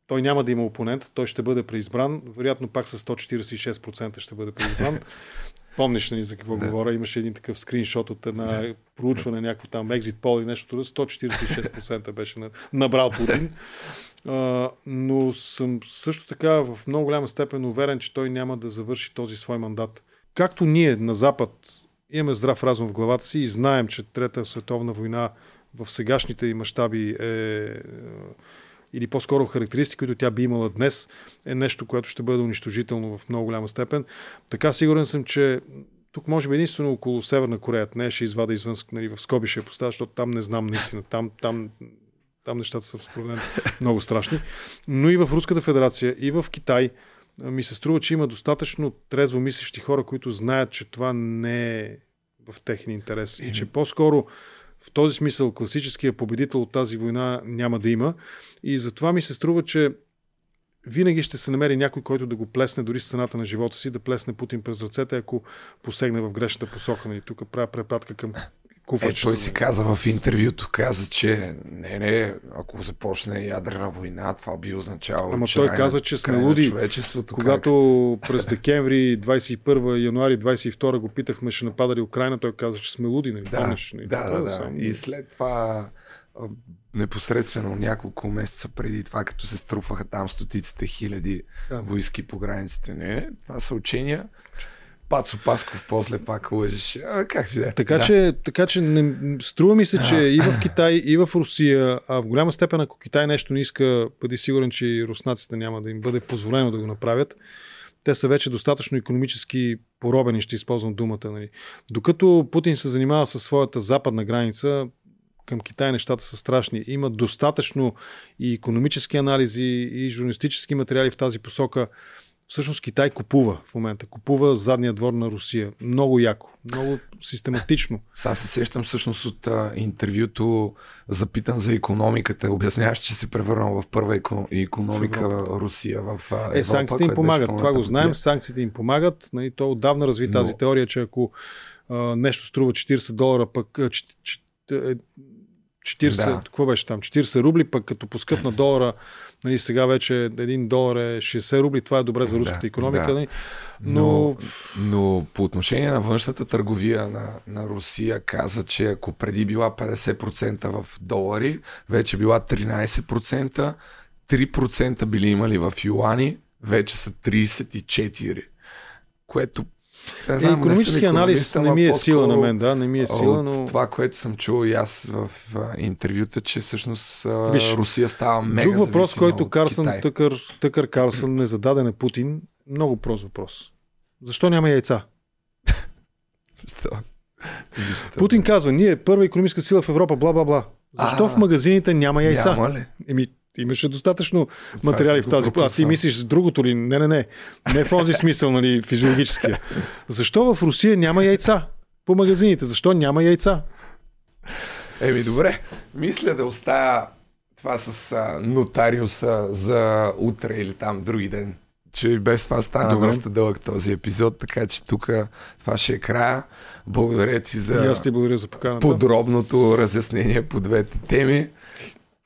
S7: той няма да има опонент, той ще бъде преизбран, вероятно пак с 146% ще бъде преизбран. Помниш нали, за какво да. говоря? Имаше един такъв скриншот от една да. проучване, някакво там екзит пол или нещо. 146% беше на- набрал Путин. Но съм също така в много голяма степен уверен, че той няма да завърши този свой мандат. Както ние на Запад имаме здрав разум в главата си и знаем, че Трета световна война в сегашните и мащаби е или по-скоро характеристики, които тя би имала днес, е нещо, което ще бъде унищожително в много голяма степен. Така сигурен съм, че тук може би единствено около Северна Корея, не ще извада извън, нали, в скоби ще поставя, защото там не знам наистина. Там, там, там нещата са според мен много страшни. Но и в Руската федерация, и в Китай ми се струва, че има достатъчно трезво мислещи хора, които знаят, че това не е в техния интерес. И че по-скоро В този смисъл класическия победител от тази война няма да има. И затова ми се струва, че винаги ще се намери някой, който да го плесне дори с цената на живота си, да плесне Путин през ръцете, ако посегне в грешната посока. И тук правя препратка към
S1: е, той си каза в интервюто, каза, че не, не, ако започне ядрена война, това би означавало,
S7: Ама
S1: че
S7: той каза, че сме луди. Когато как? през декември 21, януари 22 го питахме, ще напада ли Украина, той каза, че сме луди. Нали?
S1: Да, Помниш, нали? да, да, да. Сам... И след това непосредствено няколко месеца преди това, като се струпваха там стотиците хиляди да. войски по границите. Не, това са учения. Пацо Пасков после пак лъжеше. А, как си да е?
S7: Така,
S1: да.
S7: че, така че не, струва ми се, че и в Китай, и в Русия, а в голяма степен, ако Китай нещо не иска, бъди сигурен, че и руснаците няма да им бъде позволено да го направят. Те са вече достатъчно економически поробени, ще използвам думата. Нали. Докато Путин се занимава със своята западна граница, към Китай нещата са страшни. Има достатъчно и економически анализи, и журналистически материали в тази посока. Всъщност Китай купува в момента. Купува задния двор на Русия. Много яко. Много систематично.
S1: Сега се сещам всъщност от а, интервюто запитан за економиката. Обясняваш, че се превърнал в първа економика в Русия в Европа.
S7: Е, санкциите им помагат. Това го знаем. Санкциите им помагат. Нали, то отдавна разви тази Но... теория, че ако а, нещо струва 40 долара, пък а, ч, ч, 40, да. какво беше там, 40 рубли, пък като поскъпна долара, нали, сега вече 1 долар е 60 рубли, това е добре за руската
S1: да,
S7: економика.
S1: Да.
S7: Нали?
S1: Но... Но, но по отношение на външната търговия на, на Русия каза, че ако преди била 50% в долари, вече била 13%, 3% били имали в юани, вече са 34%. Което
S7: не знам, економически не анализ не ми е сила на мен, да, не ми е сила, но...
S1: това, което съм чул и аз в интервюта, че всъщност Виж, Русия става мега
S7: Друг въпрос, който
S1: Карсън,
S7: Тъкър, Тъкър Карсън не зададе на Путин, много прост въпрос. Защо няма яйца?
S1: Защо?
S7: Путин казва, ние е първа економическа сила в Европа, бла, бла, бла. Защо а, в магазините няма яйца?
S1: Няма ли?
S7: Еми, Имаше достатъчно Това материали в тази. А ти мислиш с другото ли? Не, не, не. Не в този смисъл, нали, физиологическия. Защо в Русия няма яйца по магазините? Защо няма яйца?
S1: Еми, добре. Мисля да оставя това с а, нотариуса за утре или там други ден. Че без това стана Добре. доста дълъг този епизод, така че тук това ще е края. Благодаря ти за,
S7: ти благодаря за
S1: подробното разяснение по двете теми.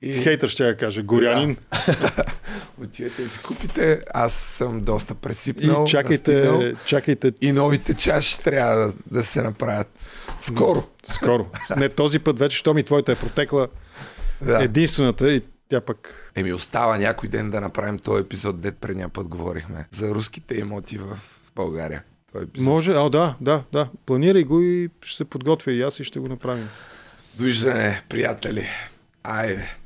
S7: И... Хейтър ще я каже, горянин.
S1: Да. Отивете и си купите. Аз съм доста пресипнал.
S7: И чакайте, чакайте.
S1: И новите чаши трябва да, да се направят. Скоро.
S7: Скоро. Не този път вече, що ми твоята е протекла да. единствената и тя пък...
S1: Еми остава някой ден да направим този епизод, дет предния път говорихме. За руските имоти в България.
S7: Може, а да, да, да. Планирай го и ще се подготвя и аз и ще го направим.
S1: Довиждане, приятели. Айде.